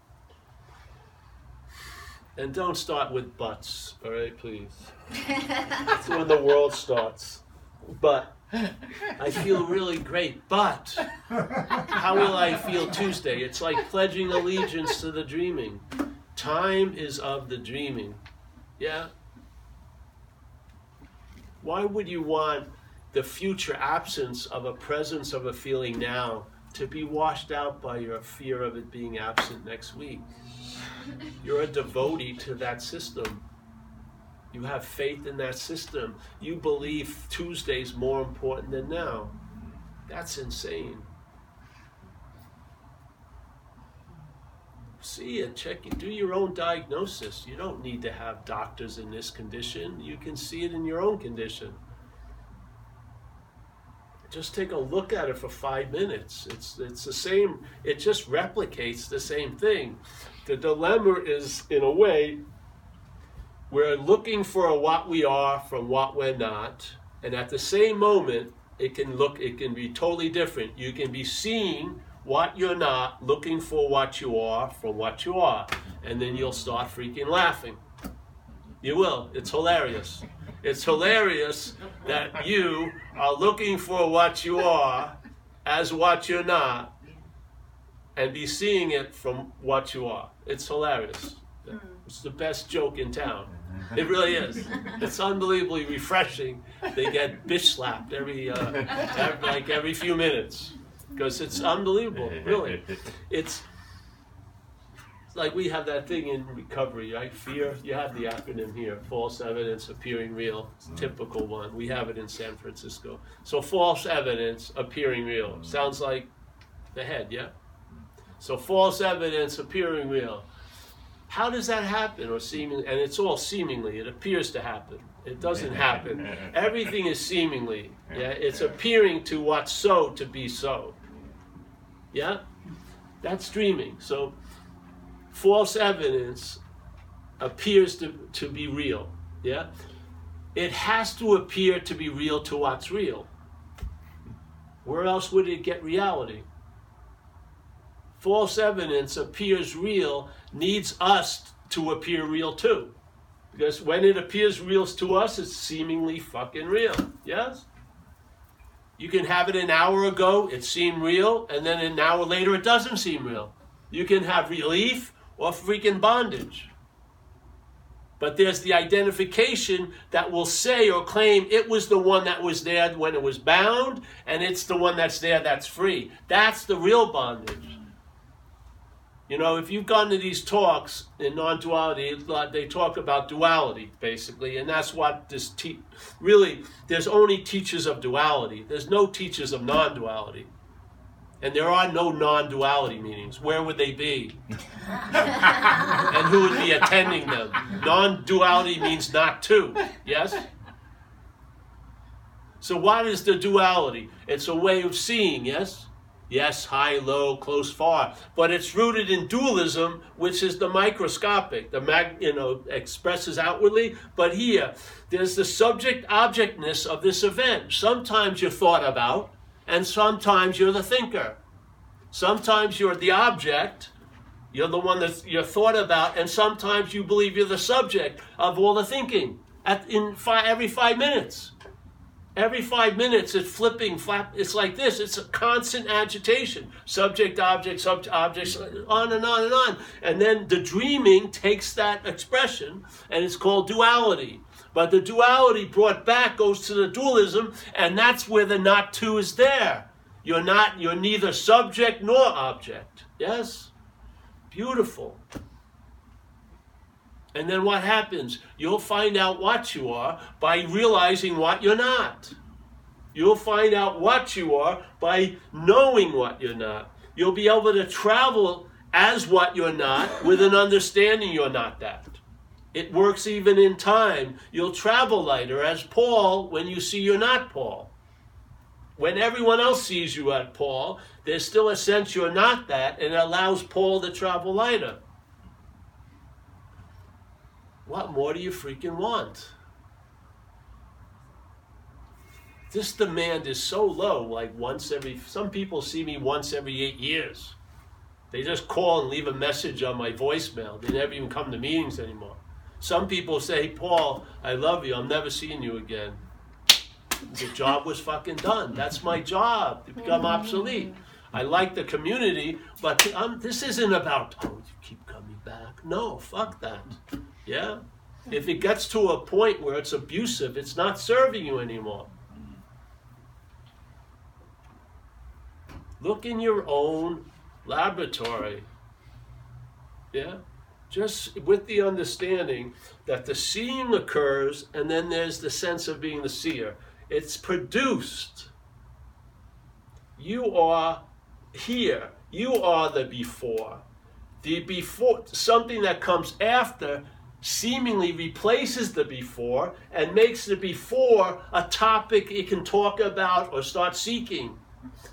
Speaker 1: and don't start with buts, all right, please. That's when the world starts but I feel really great. But how will I feel Tuesday? It's like pledging allegiance to the dreaming. Time is of the dreaming. Yeah? Why would you want the future absence of a presence of a feeling now to be washed out by your fear of it being absent next week. You're a devotee to that system. You have faith in that system. You believe Tuesday's more important than now. That's insane. See it, check it, do your own diagnosis. You don't need to have doctors in this condition. You can see it in your own condition. Just take a look at it for five minutes. It's it's the same. It just replicates the same thing. The dilemma is, in a way, we're looking for what we are from what we're not, and at the same moment, it can look. It can be totally different. You can be seeing what you're not, looking for what you are from what you are, and then you'll start freaking laughing. You will. It's hilarious. It's hilarious that you are looking for what you are as what you're not and be seeing it from what you are. It's hilarious. Hmm. It's the best joke in town. It really is. It's unbelievably refreshing. They get bitch slapped every, uh, every like every few minutes because it's unbelievable. Really, it's like we have that thing in recovery, right? Fear. You have the acronym here: false evidence appearing real. Typical one. We have it in San Francisco. So false evidence appearing real sounds like the head, yeah. So false evidence appearing real. How does that happen, or seemingly? And it's all seemingly. It appears to happen. It doesn't happen. Everything is seemingly. Yeah, it's appearing to what's so to be so. Yeah, that's dreaming. So false evidence appears to, to be real. Yeah? It has to appear to be real to what's real. Where else would it get reality? False evidence appears real, needs us to appear real too. Because when it appears real to us, it's seemingly fucking real. Yes? You can have it an hour ago, it seemed real, and then an hour later, it doesn't seem real. You can have relief or freaking bondage. But there's the identification that will say or claim it was the one that was there when it was bound, and it's the one that's there that's free. That's the real bondage. You know, if you've gone to these talks in non duality, they talk about duality, basically, and that's what this te- really, there's only teachers of duality, there's no teachers of non duality. And there are no non duality meetings. Where would they be? and who would be attending them? Non duality means not two, yes? So, what is the duality? It's a way of seeing, yes? Yes, high, low, close, far. But it's rooted in dualism, which is the microscopic, the mag, you know, expresses outwardly. But here, there's the subject objectness of this event. Sometimes you're thought about, and sometimes you're the thinker. Sometimes you're the object, you're the one that you're thought about, and sometimes you believe you're the subject of all the thinking at, in five, every five minutes. Every five minutes, it's flipping, flap. It's like this. It's a constant agitation. Subject, object, subject, object, on and on and on. And then the dreaming takes that expression, and it's called duality. But the duality brought back goes to the dualism, and that's where the not two is there. You're not, you're neither subject nor object. Yes? Beautiful. And then what happens? You'll find out what you are by realizing what you're not. You'll find out what you are by knowing what you're not. You'll be able to travel as what you're not with an understanding you're not that. It works even in time. You'll travel lighter as Paul when you see you're not Paul. When everyone else sees you at Paul, there's still a sense you're not that, and it allows Paul to travel lighter. What more do you freaking want? This demand is so low, like once every, some people see me once every eight years. They just call and leave a message on my voicemail. They never even come to meetings anymore. Some people say, Paul, I love you. I'm never seeing you again. The job was fucking done. That's my job to become obsolete. I like the community, but um, this isn't about, oh, you keep coming back. No, fuck that. Yeah? If it gets to a point where it's abusive, it's not serving you anymore. Look in your own laboratory. Yeah? Just with the understanding that the seeing occurs and then there's the sense of being the seer. It's produced. You are here. You are the before. The before, something that comes after, seemingly replaces the before and makes the before a topic it can talk about or start seeking.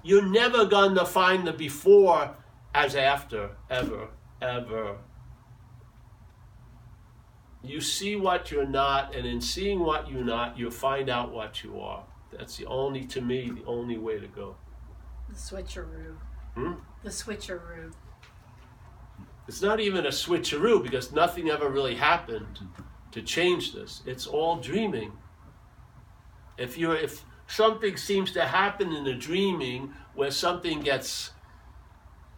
Speaker 1: You're never going to find the before as after, ever, ever. You see what you're not, and in seeing what you're not, you'll find out what you are. That's the only, to me, the only way to go.
Speaker 3: The switcheroo.
Speaker 1: Hmm?
Speaker 3: The switcheroo.
Speaker 1: It's not even a switcheroo because nothing ever really happened to change this. It's all dreaming. If you're if something seems to happen in the dreaming where something gets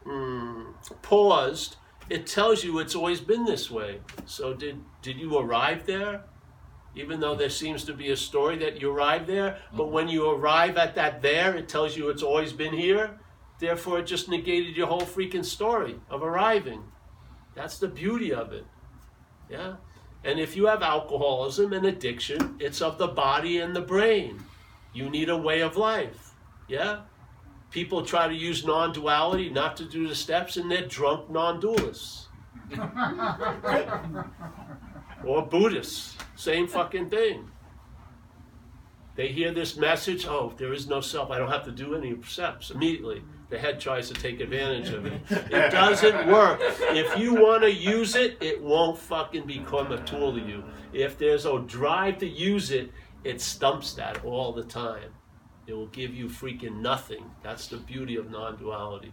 Speaker 1: mm, paused, it tells you it's always been this way. So did did you arrive there? Even though there seems to be a story that you arrived there, but when you arrive at that there, it tells you it's always been here. Therefore, it just negated your whole freaking story of arriving. That's the beauty of it. Yeah? And if you have alcoholism and addiction, it's of the body and the brain. You need a way of life. Yeah? People try to use non duality not to do the steps, and they're drunk non dualists. or Buddhists. Same fucking thing. They hear this message, oh, there is no self. I don't have to do any steps. Immediately, the head tries to take advantage of it. It doesn't work. If you want to use it, it won't fucking become a tool to you. If there's a drive to use it, it stumps that all the time. It will give you freaking nothing. That's the beauty of non duality.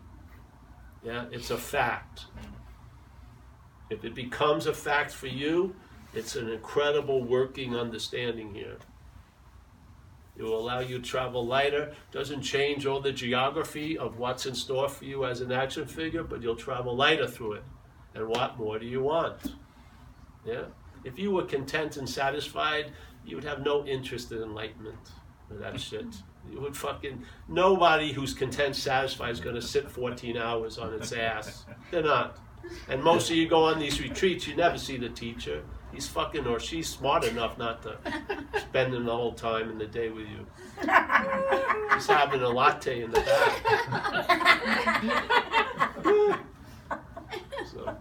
Speaker 1: Yeah, it's a fact. If it becomes a fact for you, it's an incredible working understanding here. It will allow you to travel lighter. Doesn't change all the geography of what's in store for you as an action figure, but you'll travel lighter through it. And what more do you want? Yeah? If you were content and satisfied, you would have no interest in enlightenment or that mm-hmm. shit. You would fucking nobody who's content, satisfied is going to sit 14 hours on its ass. They're not. And most of you go on these retreats, you never see the teacher. He's fucking or she's smart enough not to spend the whole time in the day with you. He's having a latte in the back. so,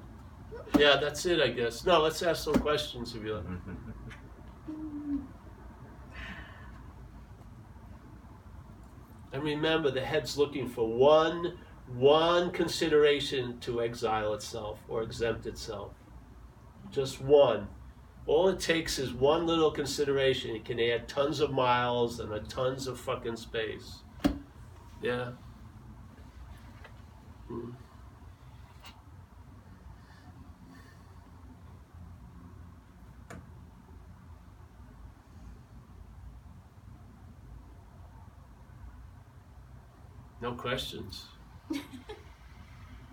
Speaker 1: yeah, that's it, I guess. No, let's ask some questions if you like. And remember, the head's looking for one, one consideration to exile itself or exempt itself. Just one. All it takes is one little consideration. It can add tons of miles and a tons of fucking space. Yeah. Hmm. No questions.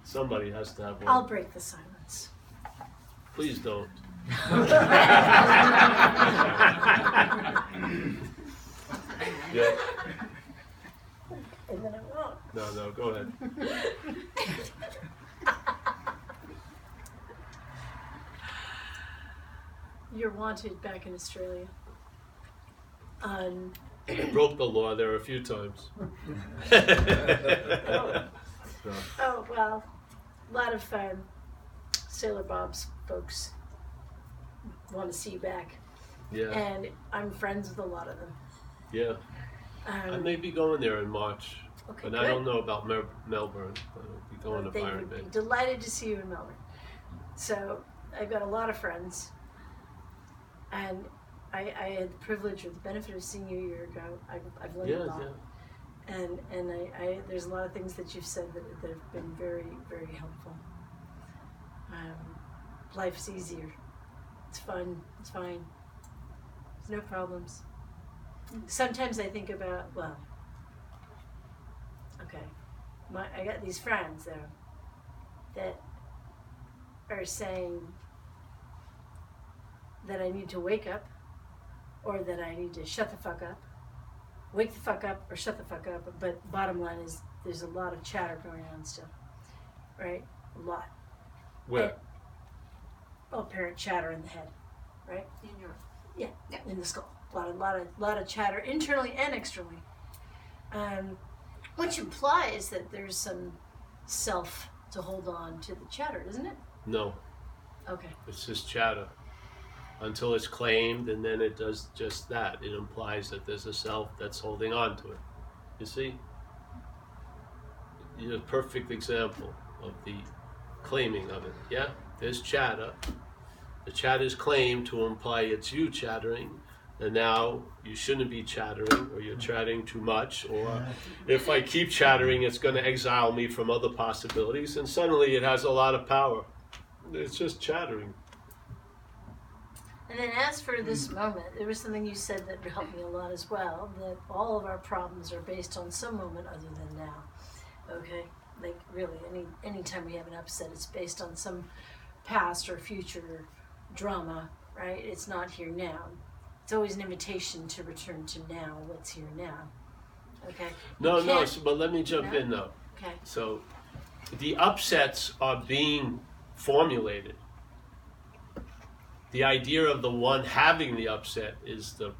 Speaker 1: Somebody has to have one.
Speaker 3: I'll break the silence.
Speaker 1: Please don't. Yeah.
Speaker 3: And then I won't.
Speaker 1: No, no, go ahead.
Speaker 3: You're wanted back in Australia. Um,
Speaker 1: broke the law there a few times.
Speaker 3: oh well, a lot of um, Sailor Bob's folks want to see you back,
Speaker 1: yeah,
Speaker 3: and I'm friends with a lot of them.
Speaker 1: yeah. I
Speaker 3: Um,
Speaker 1: may be going there in March,
Speaker 3: okay,
Speaker 1: but I don't know about Mer- Melbourne. I'll be going to
Speaker 3: they
Speaker 1: Byron Bay.
Speaker 3: be delighted to see you in Melbourne. So I've got a lot of friends, and I, I had the privilege or the benefit of seeing you a year ago. I've, I've learned
Speaker 1: Yeah,
Speaker 3: a lot,
Speaker 1: yeah.
Speaker 3: and and I, I there's a lot of things that you've said that, that have been very very helpful. Um, life's easier. It's fun. It's fine. There's no problems. Hmm. Sometimes I think about well. Okay, my I got these friends though that are saying that I need to wake up or that I need to shut the fuck up. Wake the fuck up or shut the fuck up. But bottom line is there's a lot of chatter going on still, right? A lot.
Speaker 1: Where?
Speaker 3: Apparent chatter in the head, right?
Speaker 2: In your yeah,
Speaker 3: In the skull. A lot of, lot of, lot of chatter internally and externally. Um, which implies that there's some self to hold on to the chatter, isn't it?
Speaker 1: No,
Speaker 3: Okay.
Speaker 1: it's just chatter. Until it's claimed, and then it does just that. It implies that there's a self that's holding on to it. You see? You're a perfect example of the claiming of it. Yeah? There's chatter. The chatter is claimed to imply it's you chattering, and now you shouldn't be chattering, or you're chattering too much, or if I keep chattering, it's going to exile me from other possibilities, and suddenly it has a lot of power. It's just chattering.
Speaker 3: And then as for this moment, there was something you said that helped me a lot as well, that all of our problems are based on some moment other than now. Okay? Like really any anytime we have an upset, it's based on some past or future drama, right? It's not here now. It's always an invitation to return to now, what's here now. Okay?
Speaker 1: No, no, so- but let me jump
Speaker 3: No?
Speaker 1: in though.
Speaker 3: Okay.
Speaker 1: So the upsets are being formulated. The idea of the one having the upset is the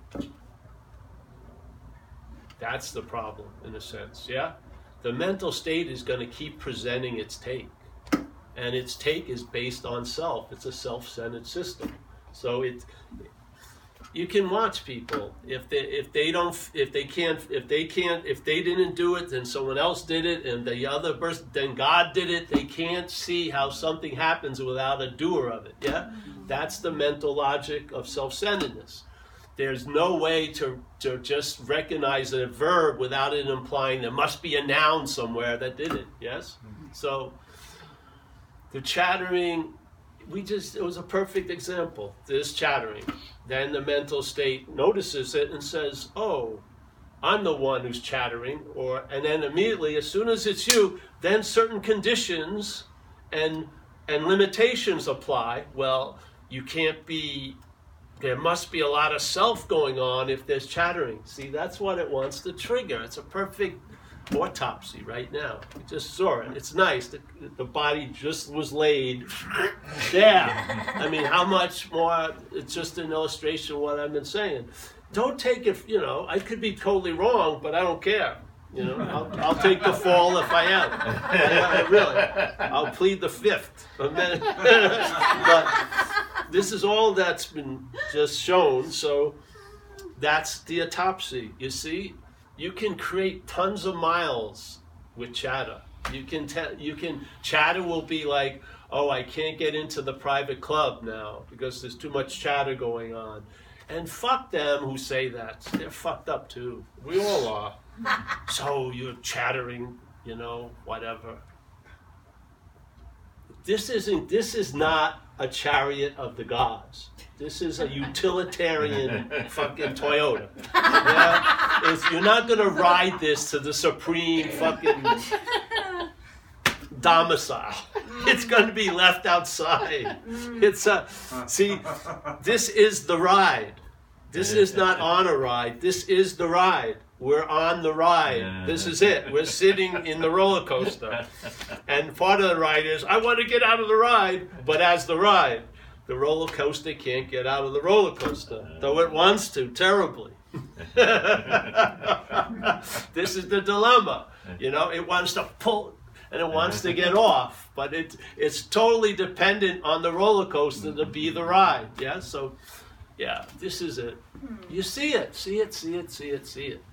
Speaker 1: that's the problem in a sense, yeah? The mental state is going to keep presenting its take. And its take is based on self. It's a self-centered system. So it you can watch people. If they if they don't if they can't if they can't if they didn't do it then someone else did it and the other person then God did it. They can't see how something happens without a doer of it. Yeah? That's the mental logic of self-centeredness. There's no way to to just recognize a verb without it implying there must be a noun somewhere that did it. Yes? Mm-hmm. So the chattering we just it was a perfect example this chattering. Then the mental state notices it and says oh i'm the one who's chattering or and then immediately as soon as it's you then certain conditions and and limitations apply. Well you can't be there must be a lot of self going on if there's chattering. See that's what it wants to trigger. It's a perfect autopsy right now. We just saw it. It's nice. The, the body just was laid there. I mean, how much more? It's just an illustration of what I've been saying. Don't take it, you know, I could be totally wrong, but I don't care. You know, I'll, I'll take the fall if I am. I, I really. I'll plead the fifth. but this is all that's been just shown, so that's the autopsy. You see, you can create tons of miles with chatter. You can te- you can chatter will be like, oh, I can't get into the private club now because there's too much chatter going on. And fuck them who say that. They're fucked up too. We all are. so you're chattering, you know, whatever. This isn't this is not a chariot of the gods. This is a utilitarian fucking Toyota. Yeah? It's, you're not gonna ride this to the supreme fucking domicile. It's gonna be left outside. Mm. It's a see. This is the ride. This is not on a ride. This is the ride. We're on the ride. This is it. We're sitting in the roller coaster. And part of the ride is, I want to get out of the ride, but as the ride, the roller coaster can't get out of the roller coaster, though it wants to terribly. this is the dilemma. You know, it wants to pull and it wants to get off, but it, it's totally dependent on the roller coaster to be the ride. Yeah, so yeah, this is it. You see it, see it, see it, see it, see it.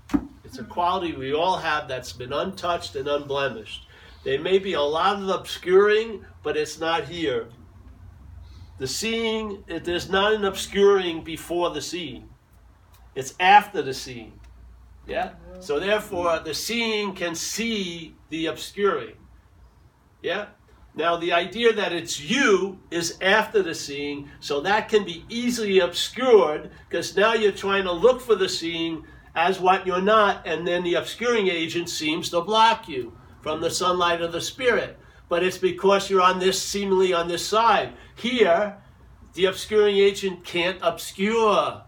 Speaker 1: It's a hmm. quality we all have that's been untouched and unblemished. There may be a lot of obscuring, but it's not here. The seeing, it- there's not an obscuring before the seeing. It's after the seeing. Yeah? So therefore, the seeing can see the obscuring. Yeah? Now, the idea that it's you is after the seeing, so that can be easily obscured because now you're trying to look for the seeing as what you're not, and then the obscuring agent seems to block you from the sunlight of the spirit. But it's because you're on this, seemingly on this side. Here, the obscuring agent can't obscure.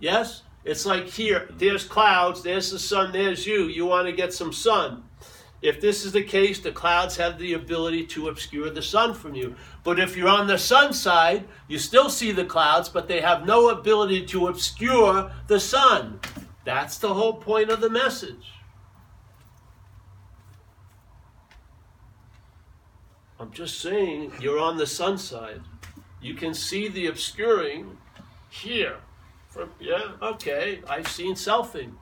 Speaker 1: Yes? It's like here, there's clouds, there's the sun, there's you. You want to get some sun. If this is the case, the clouds have the ability to obscure the sun from you. But if you're on the sun side, you still see the clouds, but they have no ability to obscure the sun. That's the whole point of the message. I'm just saying, you're on the sun side. You can see the obscuring here. From, yeah, okay, I've seen selfing.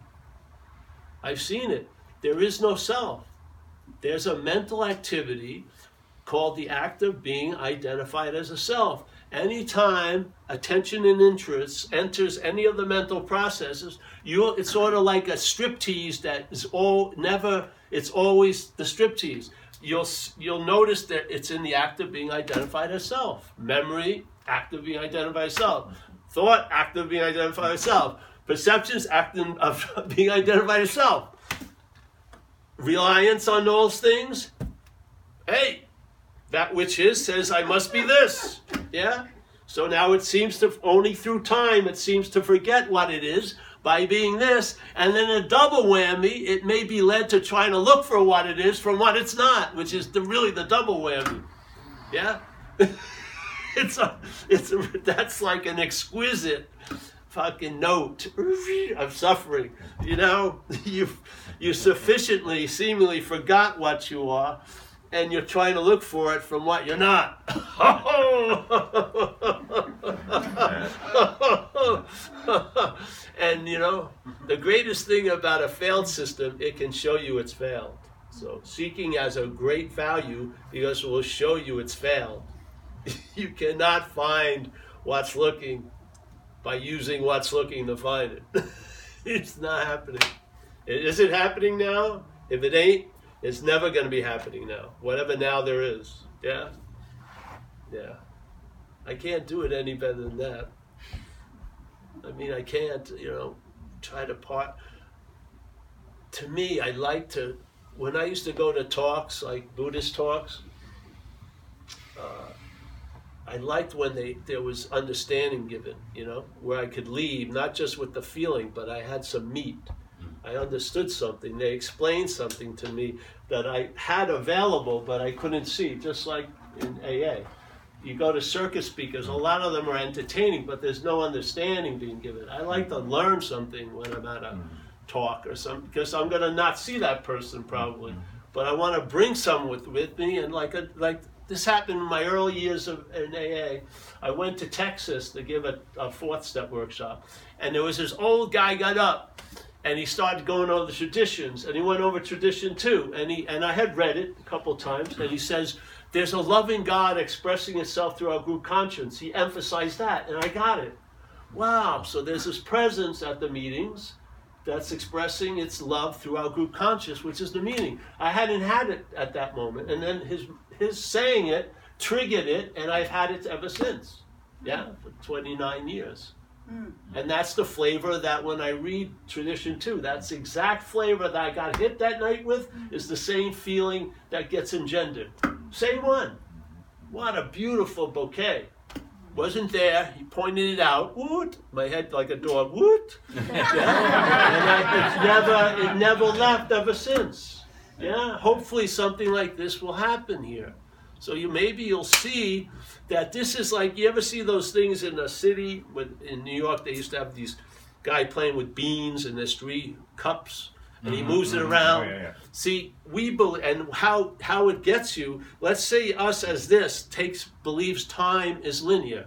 Speaker 1: I've seen it. There is no self. There's a mental activity called the act of being identified as a self. Anytime attention and interest enters any of the mental processes, you it's sort of like a striptease that is all never it's always the striptease. You'll you'll notice that it's in the act of being identified as self. Memory, act of being identified as self. Thought, act of being identified as self. Perceptions, act of being identified as self reliance on those things, hey, that which is says I must be this. Yeah? So now it seems to only through time it seems to forget what it is by being this, and then a double whammy, it may be led to trying to look for what it is from what it's not, which is the, really the double whammy. Yeah? it's a it's a, that's like an exquisite fucking note of suffering. You know, you've you sufficiently, seemingly forgot what you are, and you're trying to look for it from what you're not. and you know, the greatest thing about a failed system, it can show you it's failed. So seeking has a great value because it will show you it's failed. you cannot find what's looking by using what's looking to find it. it's not happening. Is it happening now? If it ain't, it's never going to be happening now. Whatever now there is. Yeah? Yeah. I can't do it any better than that. I mean, I can't, you know, try to part. To me, I like to, when I used to go to talks, like Buddhist talks, uh, I liked when they there was understanding given, you know, where I could leave not just with the feeling, but I had some meat. Mm. I understood something. They explained something to me that I had available, but I couldn't see, just like in AA. You go to circuit speakers, a lot of them are entertaining, but there's no understanding being given. I like to learn something when I'm at a mm. talk or something, because I'm going to not see that person probably. Mm. But I want to bring some with, with me, and like a, like this happened in my early years of in AA. I went to Texas to give a, a fourth step workshop, and there was this old guy got up and he started going over the traditions and he went over tradition two and he and i had read it a couple times and he says there's a loving god expressing itself through our group conscience. He emphasized that and i got it. Wow so there's this presence at the meetings that's expressing its love through our group conscious which is the meaning. I hadn't had it at that moment and then his his saying it triggered it and i've had it ever since yeah for 29 years Mm. And that's the flavor that when I read tradition two, that's the exact flavor that I got hit that night with is the same feeling that gets engendered. Same one. What a beautiful bouquet. Wasn't there. He pointed it out. Woot. My head like a dog. Woot. Yeah. and I, it's never, it never left ever since. Yeah. Hopefully something like this will happen here. So you maybe you'll see that this is like you ever see those things in a city with in New York they used to have these guy playing with beans and there's three cups and he mm-hmm, moves mm-hmm. it around. Oh, yeah, yeah. See, we believe, and how how it gets you. Let's say us as this takes believes time is linear.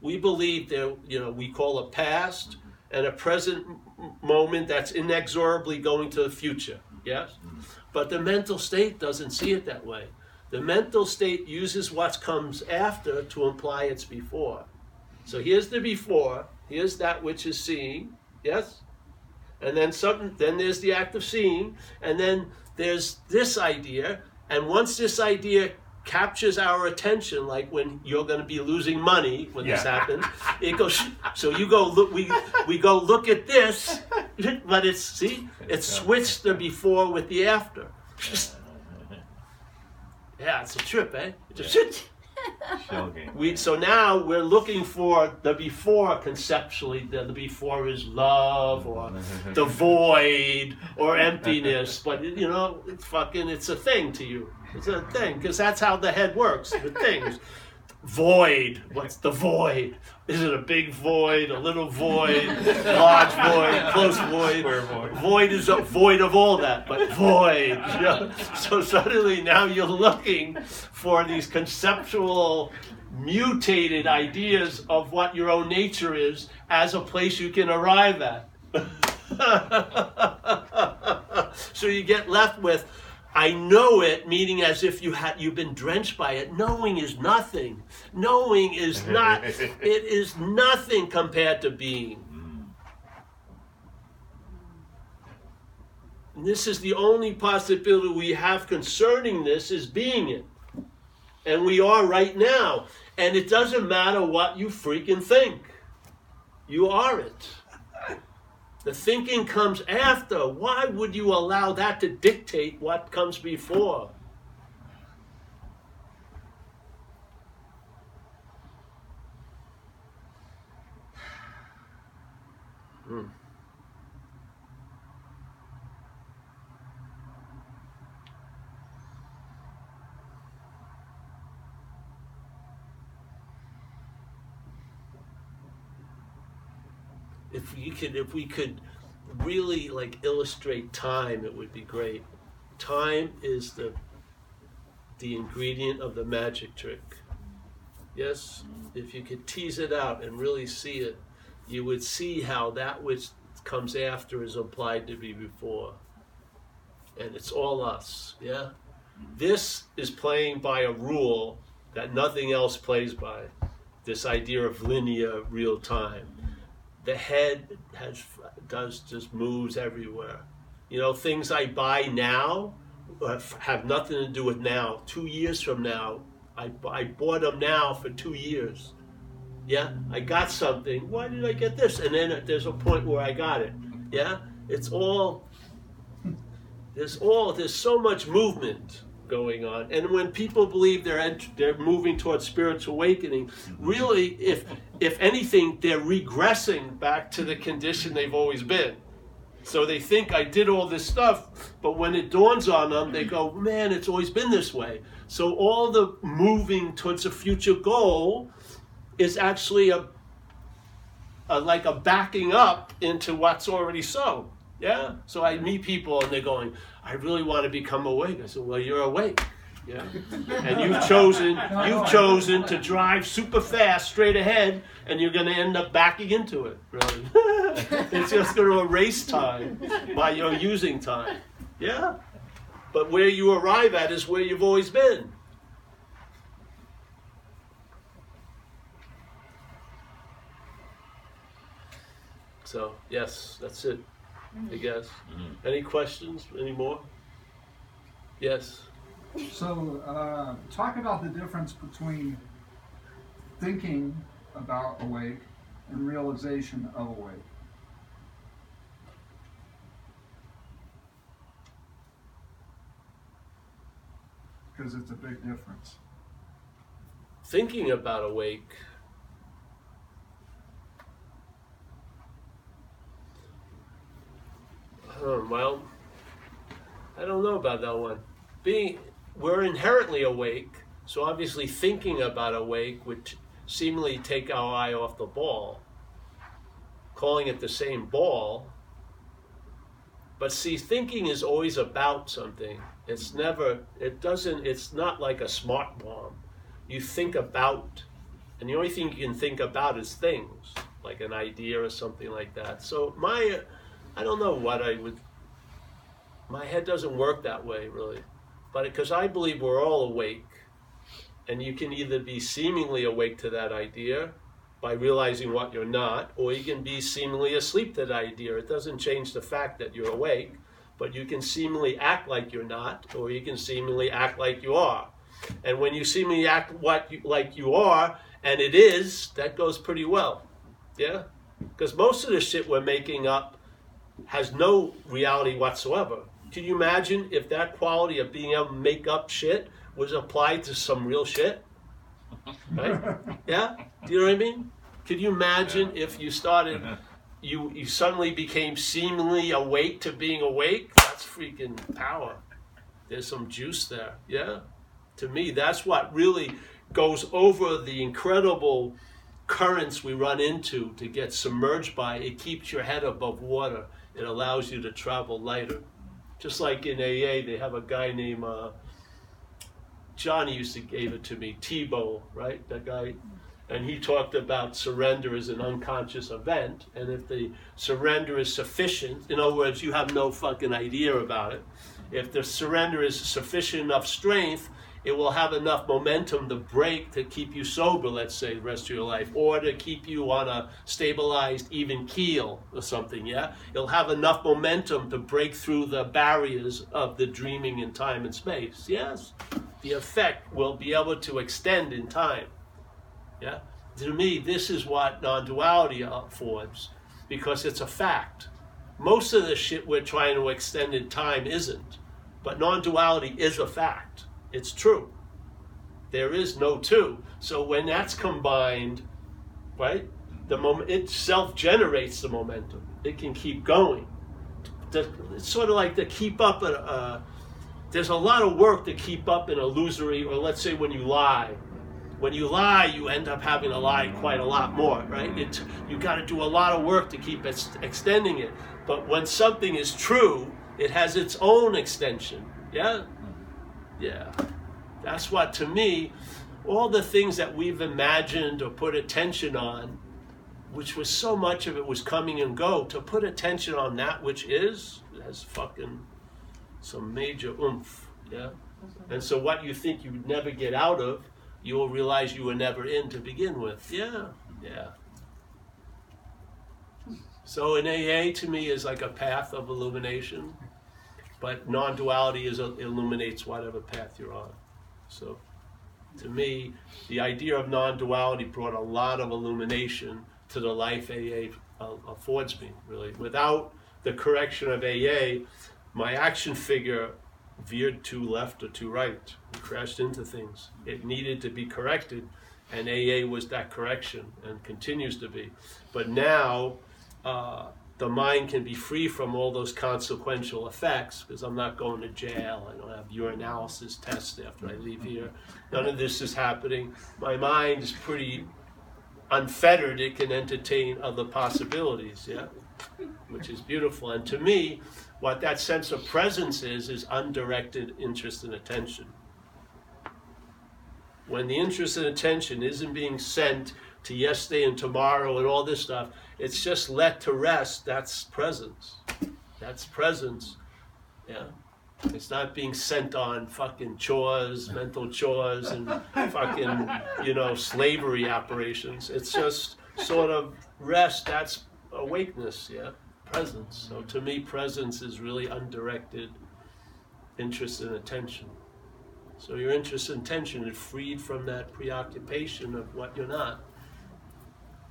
Speaker 1: We believe there, you know, we call a past and a present moment that's inexorably going to the future. Yes, mm-hmm. But the mental state doesn't see it that way. The mental state uses what comes after to imply it's before. So here's the before, here's that which is seeing, yes? And then something then there's the act of seeing, and then there's this idea, and once this idea captures our attention, like when you're going to be losing money when yeah. this happens. It goes. So you go look. We we go look at this, but it's see, it's switched the before with the after. Yeah, it's a trip, eh? It's a
Speaker 2: Shell game.
Speaker 1: We so now we're looking for the before conceptually. The, the before is love or the void or emptiness, but you know, it's fucking it's a thing to you. It's a thing because that's how the head works. The things. Void. What's the void? Is it a big void, a little void, large void, close void?
Speaker 2: Square void.
Speaker 1: Void is a void of all that, but void. you know? So suddenly now you're looking for these conceptual, mutated ideas of what your own nature is as a place you can arrive at. so you get left with, I know it, meaning as if you had you've been drenched by it. Knowing is nothing. Knowing is not. it is nothing compared to being. And this is the only possibility we have concerning this is being it. And we are right now. And it doesn't matter what you freaking think. You are it. The thinking comes after. Why would you allow that to dictate what comes before? If we could if we could really like illustrate time it would be great. Time is the the ingredient of the magic trick. Yes if you could tease it out and really see it you would see how that which comes after is implied to be before. And it's all us yeah? This is playing by a rule that nothing else plays by this idea of linear real time the head has does just moves everywhere. You know, things I buy now uh, have, have nothing to do with now. Two years from now, I, I bought them now for two years. Yeah, I got something. Why did I get this? And then there's a point where I got it. Yeah, it's all. There's all. There's so much movement going on, and when people believe they're ent- they're moving towards spiritual awakening, really, if if anything, they're regressing back to the condition they've always been. So they think I did all this stuff, but when it dawns on them, they go, man, it's always been this way. So all the moving towards a future goal is actually a, a like a backing up into what's already so. Yeah. So I meet people and they're going, I really want to become awake. I said, Well, you're awake. Yeah. And you've chosen you've chosen to drive super fast straight ahead and you're gonna end up backing into it, really. it's just gonna erase time by your using time. Yeah? But where you arrive at is where you've always been. So yes, that's it. I guess. Any questions? Any more? Yes.
Speaker 4: So, uh, talk about the difference between thinking about awake and realization of awake. Because it's a big difference.
Speaker 1: Thinking about awake. Um, well, I don't know about that one. Being we're inherently awake, so obviously thinking about awake would seemingly take our eye off the ball, calling it the same ball. But see, thinking is always about something. It's never, it doesn't, it's not like a smart bomb. You think about, and the only thing you can think about is things, like an idea or something like that. So my, I don't know what I would, my head doesn't work that way really. But because I believe we're all awake, and you can either be seemingly awake to that idea by realizing what you're not, or you can be seemingly asleep to that idea. It doesn't change the fact that you're awake, but you can seemingly act like you're not, or you can seemingly act like you are. And when you seemingly act what you, like you are, and it is, that goes pretty well. Yeah? Because most of the shit we're making up has no reality whatsoever. Can you imagine if that quality of being able to make up shit was applied to some real shit? Right? Yeah? Do you know what I mean? Could you imagine if you started, you, you suddenly became seemingly awake to being awake? That's freaking power. There's some juice there. Yeah? To me, that's what really goes over the incredible currents we run into to get submerged by. It keeps your head above water, it allows you to travel lighter. Just like in AA, they have a guy named uh, Johnny used to gave it to me, Tiebout, right? That guy, and he talked about surrender as an unconscious event, and if the surrender is sufficient, in other words, you have no fucking idea about it. If the surrender is sufficient enough strength, it will have enough momentum to break to keep you sober, let's say, the rest of your life, or to keep you on a stabilized, even keel or something, yeah? It'll have enough momentum to break through the barriers of the dreaming in time and space, yes? The effect will be able to extend in time, yeah? To me, this is what non duality affords because it's a fact. Most of the shit we're trying to extend in time isn't, but non duality is a fact. It's true. There is no two. So when that's combined, right, the moment it self-generates the momentum. It can keep going. It's sort of like to keep up a. there's a lot of work to keep up an illusory, or let's say when you lie. When you lie, you end up having to lie quite a lot more, right? It, you got to do a lot of work to keep ex- extending it. But when something is true, it has its own extension. Yeah? Yeah. That's what, to me, all the things that we've imagined or put attention on, which was so much of it was coming and go, to put attention on that which is, has fucking some major oomph. Yeah? Mm-hmm. And so what you think you would never get out of, you will realize you were never in to begin with. Yeah, yeah. So an AA to me is like a path of illumination, but non-duality is illuminates whatever path you're on. So to me, the idea of non-duality brought a lot of illumination to the life AA uh, affords me. Really, without the correction of AA, my action figure veered too left or too right. It crashed into things. It needed to be corrected, and AA was that correction and continues to be. But now, uh, the mind can be free from all those consequential effects because I'm not going to jail. I don't have urinalysis tests after I leave mm-hmm. here. None of this is happening. My mind is pretty unfettered. It can entertain other possibilities, yeah, which is beautiful. And to me, what that sense of presence is, is undirected interest and attention. When the interest and attention isn't being sent to yesterday and tomorrow and all this stuff, it's just let to rest. That's presence. That's presence. Yeah. It's not being sent on fucking chores, mental chores, and fucking, you know, slavery operations. It's just sort of rest. That's awakeness, yeah? Presence. So to me, presence is really undirected interest and attention. So your interest and attention is freed from that preoccupation of what you're not.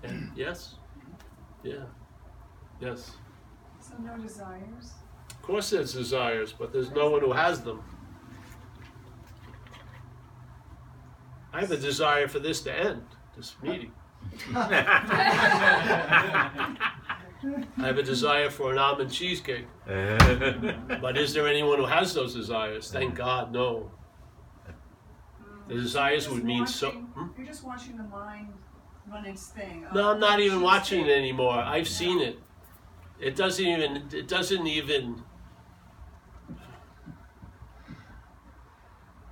Speaker 1: And yes? Yeah. Yes.
Speaker 2: So no desires?
Speaker 1: Of course there's desires, but there's no one who has them. I have a desire for this to end, this meeting. I have a desire for an almond cheesecake. But is there anyone who has those desires? Thank God, no. The desires would mean so. Hmm?
Speaker 2: You're just watching the mind run its thing.
Speaker 1: No,
Speaker 2: Oh,
Speaker 1: I'm not even
Speaker 2: she's
Speaker 1: watching it anymore. I've seen it. It doesn't even. It doesn't even.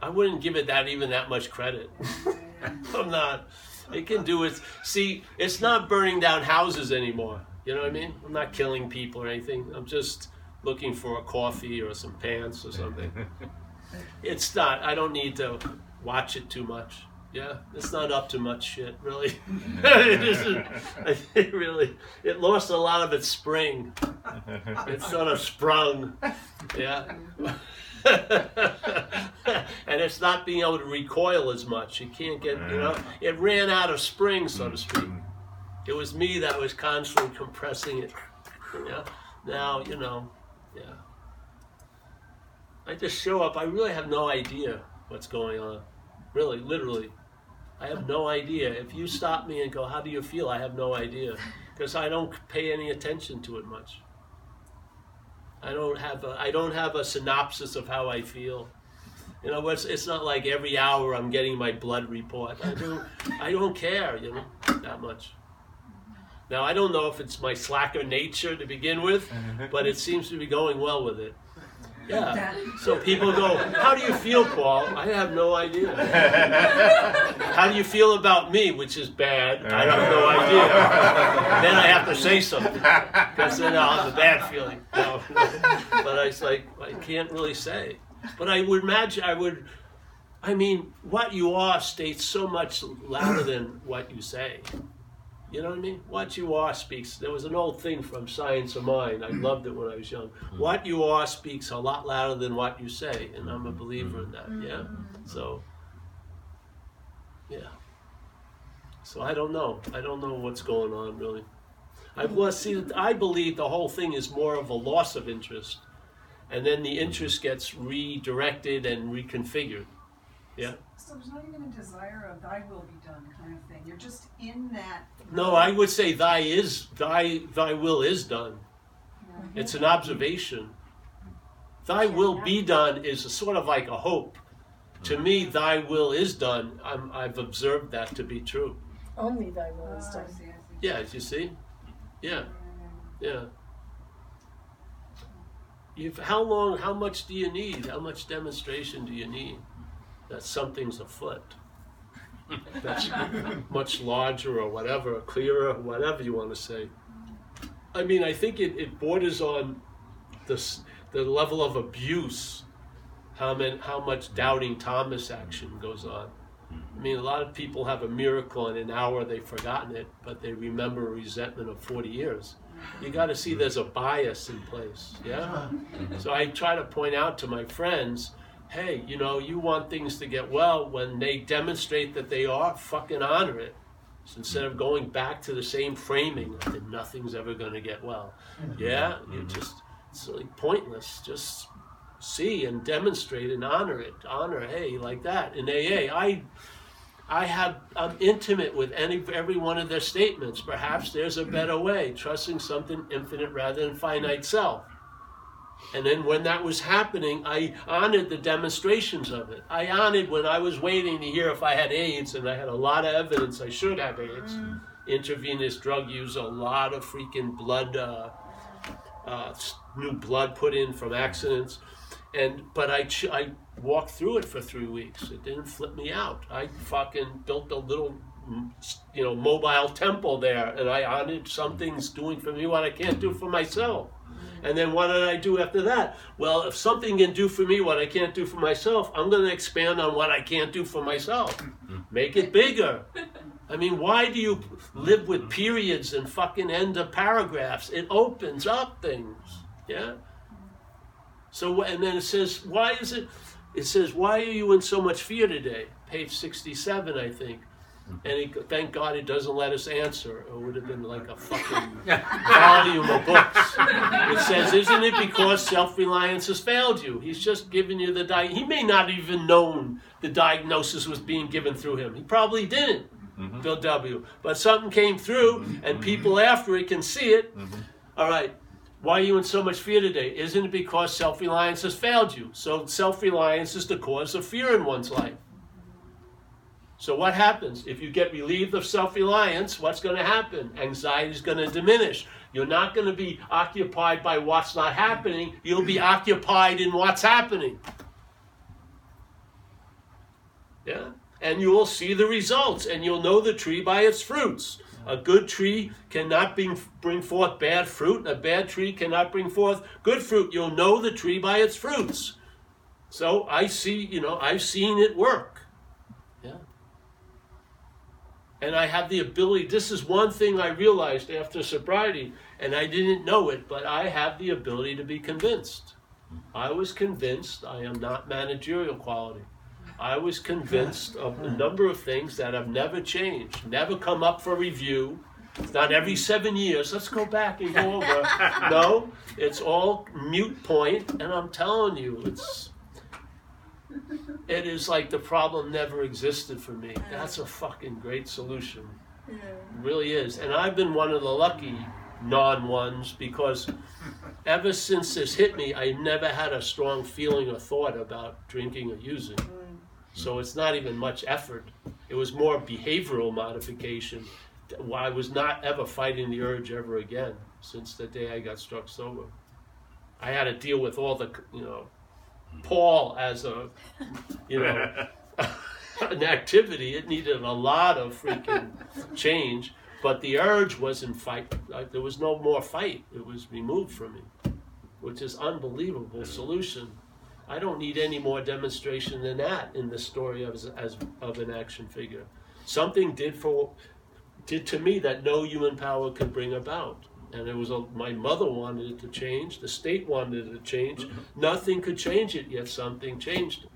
Speaker 1: I wouldn't give it that even that much credit. I'm not. It can do it. See, it's not burning down houses anymore. You know what I mean? I'm not killing people or anything. I'm just looking for a coffee or some pants or something. It's not. I don't need to watch it too much. Yeah, it's not up to much shit, really. it isn't. It really, it lost a lot of its spring. It sort of sprung. Yeah. and it's not being able to recoil as much. It can't get, you know, it ran out of spring, so to speak. Mm-hmm. It was me that was constantly compressing it. Yeah. Now, you know, yeah. I just show up. I really have no idea what's going on. Really, literally. I have no idea. If you stop me and go, "How do you feel?" I have no idea because I don't pay any attention to it much. I don't have a I don't have a synopsis of how I feel. You know, it's, it's not like every hour I'm getting my blood report. I don't I don't care, you know, that much. Now I don't know if it's my slacker nature to begin with, but it seems to be going well with it. Yeah. So people go, How do you feel, Paul? I have no idea. How do you feel about me, which is bad? I have no idea. then I have to say something because then I'll have a bad feeling. No. but I was like, I can't really say. But I would imagine, I would, I mean, what you are states so much louder than what you say. You know what I mean? What you are speaks. There was an old thing from Science of Mind. I mm. loved it when I was young. Mm. What you are speaks a lot louder than what you say, and I'm a mm. believer in that. Yeah. So. Yeah. So I don't know. I don't know what's going on really. I've lost. See, I believe the whole thing is more of a loss of interest, and then the interest gets redirected and reconfigured. Yeah.
Speaker 2: So there's not even a desire of thy will be done kind of thing. You're just in that.
Speaker 1: No, I would say thy is thy thy will is done.
Speaker 2: Yeah.
Speaker 1: It's an observation. Thy will be done is a sort of like a hope. To me, mm-hmm. thy will is done. I'm, I've observed that to be true.
Speaker 3: Only thy will
Speaker 2: Oh,
Speaker 3: is
Speaker 2: I
Speaker 3: done.
Speaker 2: see, I see.
Speaker 1: Yeah, you see? Yeah, yeah. You've, how long, how much do you need? How much demonstration do you need that something's afoot? That's much larger or whatever, clearer, whatever you want to say. I mean, I think it, it borders on this, the level of abuse, how, many, how much doubting Thomas action goes on. I mean, a lot of people have a miracle in an hour, they've forgotten it, but they remember a resentment of 40 years. You got to see there's a bias in place, yeah? So I try to point out to my friends hey, you know, you want things to get well when they demonstrate that they are, fucking honor it. So instead of going back to the same framing that nothing's ever going to get well. Yeah, mm-hmm. you just, it's like pointless. Just see and demonstrate and honor it. Honor, hey, like that. In AA, I I have I'm intimate with any every one of their statements. Perhaps there's a better way, trusting something infinite rather than finite self. And then when that was happening, I honored the demonstrations of it. I honored when I was waiting to hear if I had AIDS, and I had a lot of evidence I should have AIDS. Intravenous drug use, a lot of freaking blood, uh, uh, new blood put in from accidents, and but I ch- I walked through it for three weeks. It didn't flip me out. I fucking built a little, mm, you know, mobile temple there, and I honored something's doing for me what I can't do for myself. And then what did I do after that? Well, if something can do for me what I can't do for myself, I'm going to expand on what I can't do for myself. Make it bigger. I mean, why do you live with periods and fucking end of paragraphs? It opens up things. Yeah? So, and then it says, why is it? It says, why are you in so much fear today? Page 67, I think. And he, thank God it doesn't let us answer. It would have been like a fucking volume of books. It says, isn't it because self-reliance has failed you? He's just giving you the di- He may not even known the diagnosis was being given through him. He probably didn't, mm-hmm. Bill W. But something came through, mm-hmm. and mm-hmm. people after it can see it. All right. Why are you in so much fear today? Isn't it because self-reliance has failed you? So self-reliance is the cause of fear in one's life. So what happens if you get relieved of self-reliance? What's going to happen? Anxiety is going to diminish. You're not going to be occupied by what's not happening. You'll be occupied in what's happening. Yeah? And you will see the results and you'll know the tree by its fruits. A good tree cannot bring, bring forth bad fruit, and a bad tree cannot bring forth good fruit. You'll know the tree by its fruits. So I see, you know, I've seen it work. Yeah. And I have the ability, this is one thing I realized after sobriety, and I didn't know it, but I have the ability to be convinced. I was convinced I am not managerial quality. I was convinced of a number of things that have never changed, never come up for review. Not every seven years, let's go back and go over. No, it's all mute point, and I'm telling you, it's it is like the problem never existed for me. That's a fucking great solution.
Speaker 3: Yeah.
Speaker 1: It really is. And I've been one of the lucky non ones because ever since this hit me, I never had a strong feeling or thought about drinking or using. Mm. So it's not even much effort. It was more behavioral modification. I was not ever fighting the urge ever again since the day I got struck sober. I had to deal with all the, you know, Paul as a, you know, an activity. It needed a lot of freaking change, but the urge wasn't fight. Like, there was no more fight. It was removed from me, which is unbelievable solution. I don't need any more demonstration than that in the story of as, as of an action figure. Something did for did to me that no human power could bring about. And it was a, my mother wanted it to change. The state wanted it to change. Mm-hmm. Nothing could change it, yet something changed it.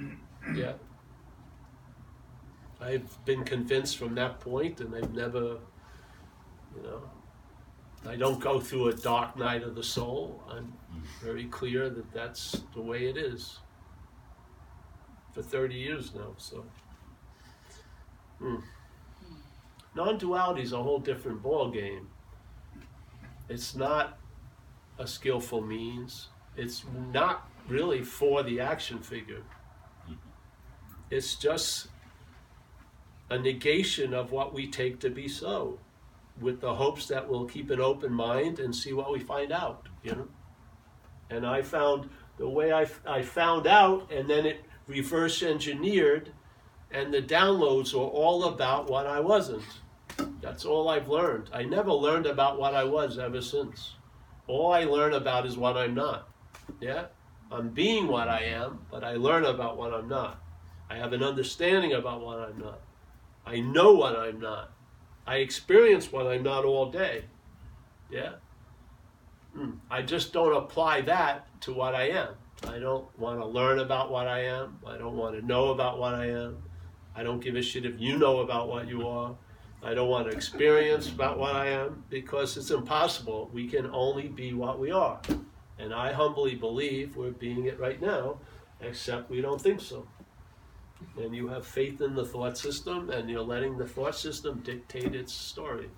Speaker 1: Yeah. I've been convinced from that point, and I've never, you know, I don't go through a dark night of the soul. I'm mm-hmm. very clear that that's the way it is. For 30 years now, so. Hmm. hmm. Non-duality is a whole different ball game. It's not a skillful means. It's not really for the action figure. Mm-hmm. It's just a negation of what we take to be so, with the hopes that we'll keep an open mind and see what we find out. You know. And I found the way I, I found out, and then it reverse engineered, and the downloads were all about what I wasn't. That's all I've learned. I never learned about what I was ever since. All I learn about is what I'm not. Yeah? I'm being what I am, but I learn about what I'm not. I have an understanding about what I'm not. I know what I'm not. I experience what I'm not all day. Yeah? Hmm. I just don't apply that to what I am. I don't want to learn about what I am. I don't want to know about what I am. I don't give a shit if you know about what you are. I don't want to experience about what I am because it's impossible. We can only be what we are. And I humbly believe we're being it right now, except we don't think so. And you have faith in the thought system, and you're letting the thought system dictate its story.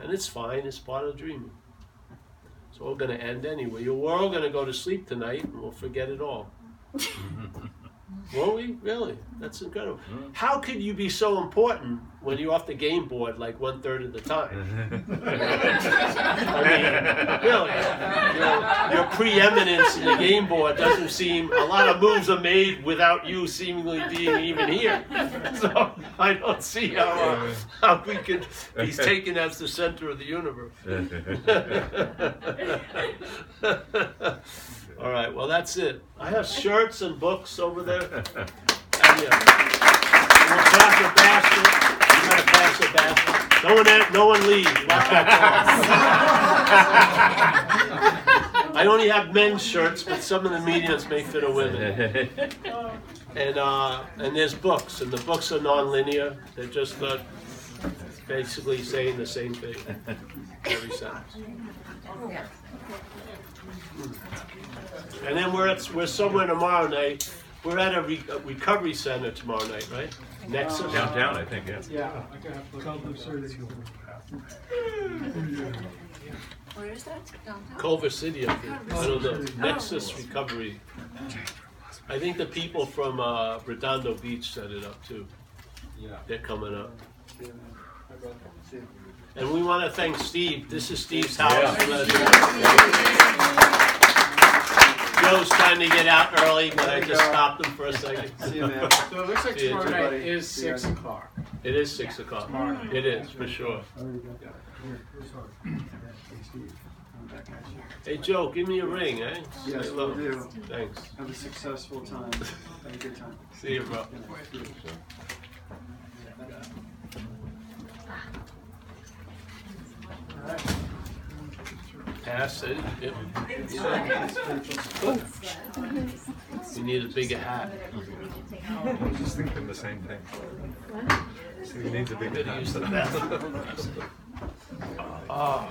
Speaker 1: And it's fine, it's part of dreaming. It's all going to end anyway. We're all going to go to sleep tonight, and we'll forget it all. Won't we? Really? That's incredible. How could you be so important when you're off the game board like one third of the time? I mean, really, your, your preeminence in the game board doesn't seem. A lot of moves are made without you seemingly being even here. So I don't see how uh, how we could be taken as the center of the universe. All right, well, that's it. I have shirts and books over there. And, yeah. We'll pass a basket. You gotta pass a basket. No one, no one leave. Watch that door. I only have men's shirts, but some of the mediums may fit a women. And uh, and there's books, and the books are non-linear. They're just not basically saying the same thing every sentence. And then we're at, we're somewhere tomorrow night. We're at a, re, a recovery center tomorrow night, right? Nexus.
Speaker 5: Downtown, I think, yeah.
Speaker 4: Yeah.
Speaker 6: Where is that? Downtown?
Speaker 1: Culver City, I think. I don't know. Nexus Recovery. I think the people from uh, Redondo Beach set it up too.
Speaker 4: Yeah.
Speaker 1: They're coming up. And we want to thank Steve. This is Steve's house. Joe's trying to get out early, but I just stopped him for a second.
Speaker 7: See you, man.
Speaker 8: So it looks like
Speaker 1: See you,
Speaker 8: tomorrow night
Speaker 7: everybody.
Speaker 8: is six o'clock.
Speaker 1: It is six o'clock.
Speaker 8: Tomorrow night.
Speaker 1: It is, for sure. Hey, Joe, give me a ring, eh?
Speaker 7: Yes,
Speaker 1: Say
Speaker 7: will
Speaker 1: hello.
Speaker 7: do.
Speaker 1: Thanks.
Speaker 7: Have a successful time. Have a good time.
Speaker 1: See you, bro. Pass it. Yep. You need a bigger hat.
Speaker 5: I was just thinking the same thing. So he needs a big
Speaker 1: Better use the bathroom. Ah.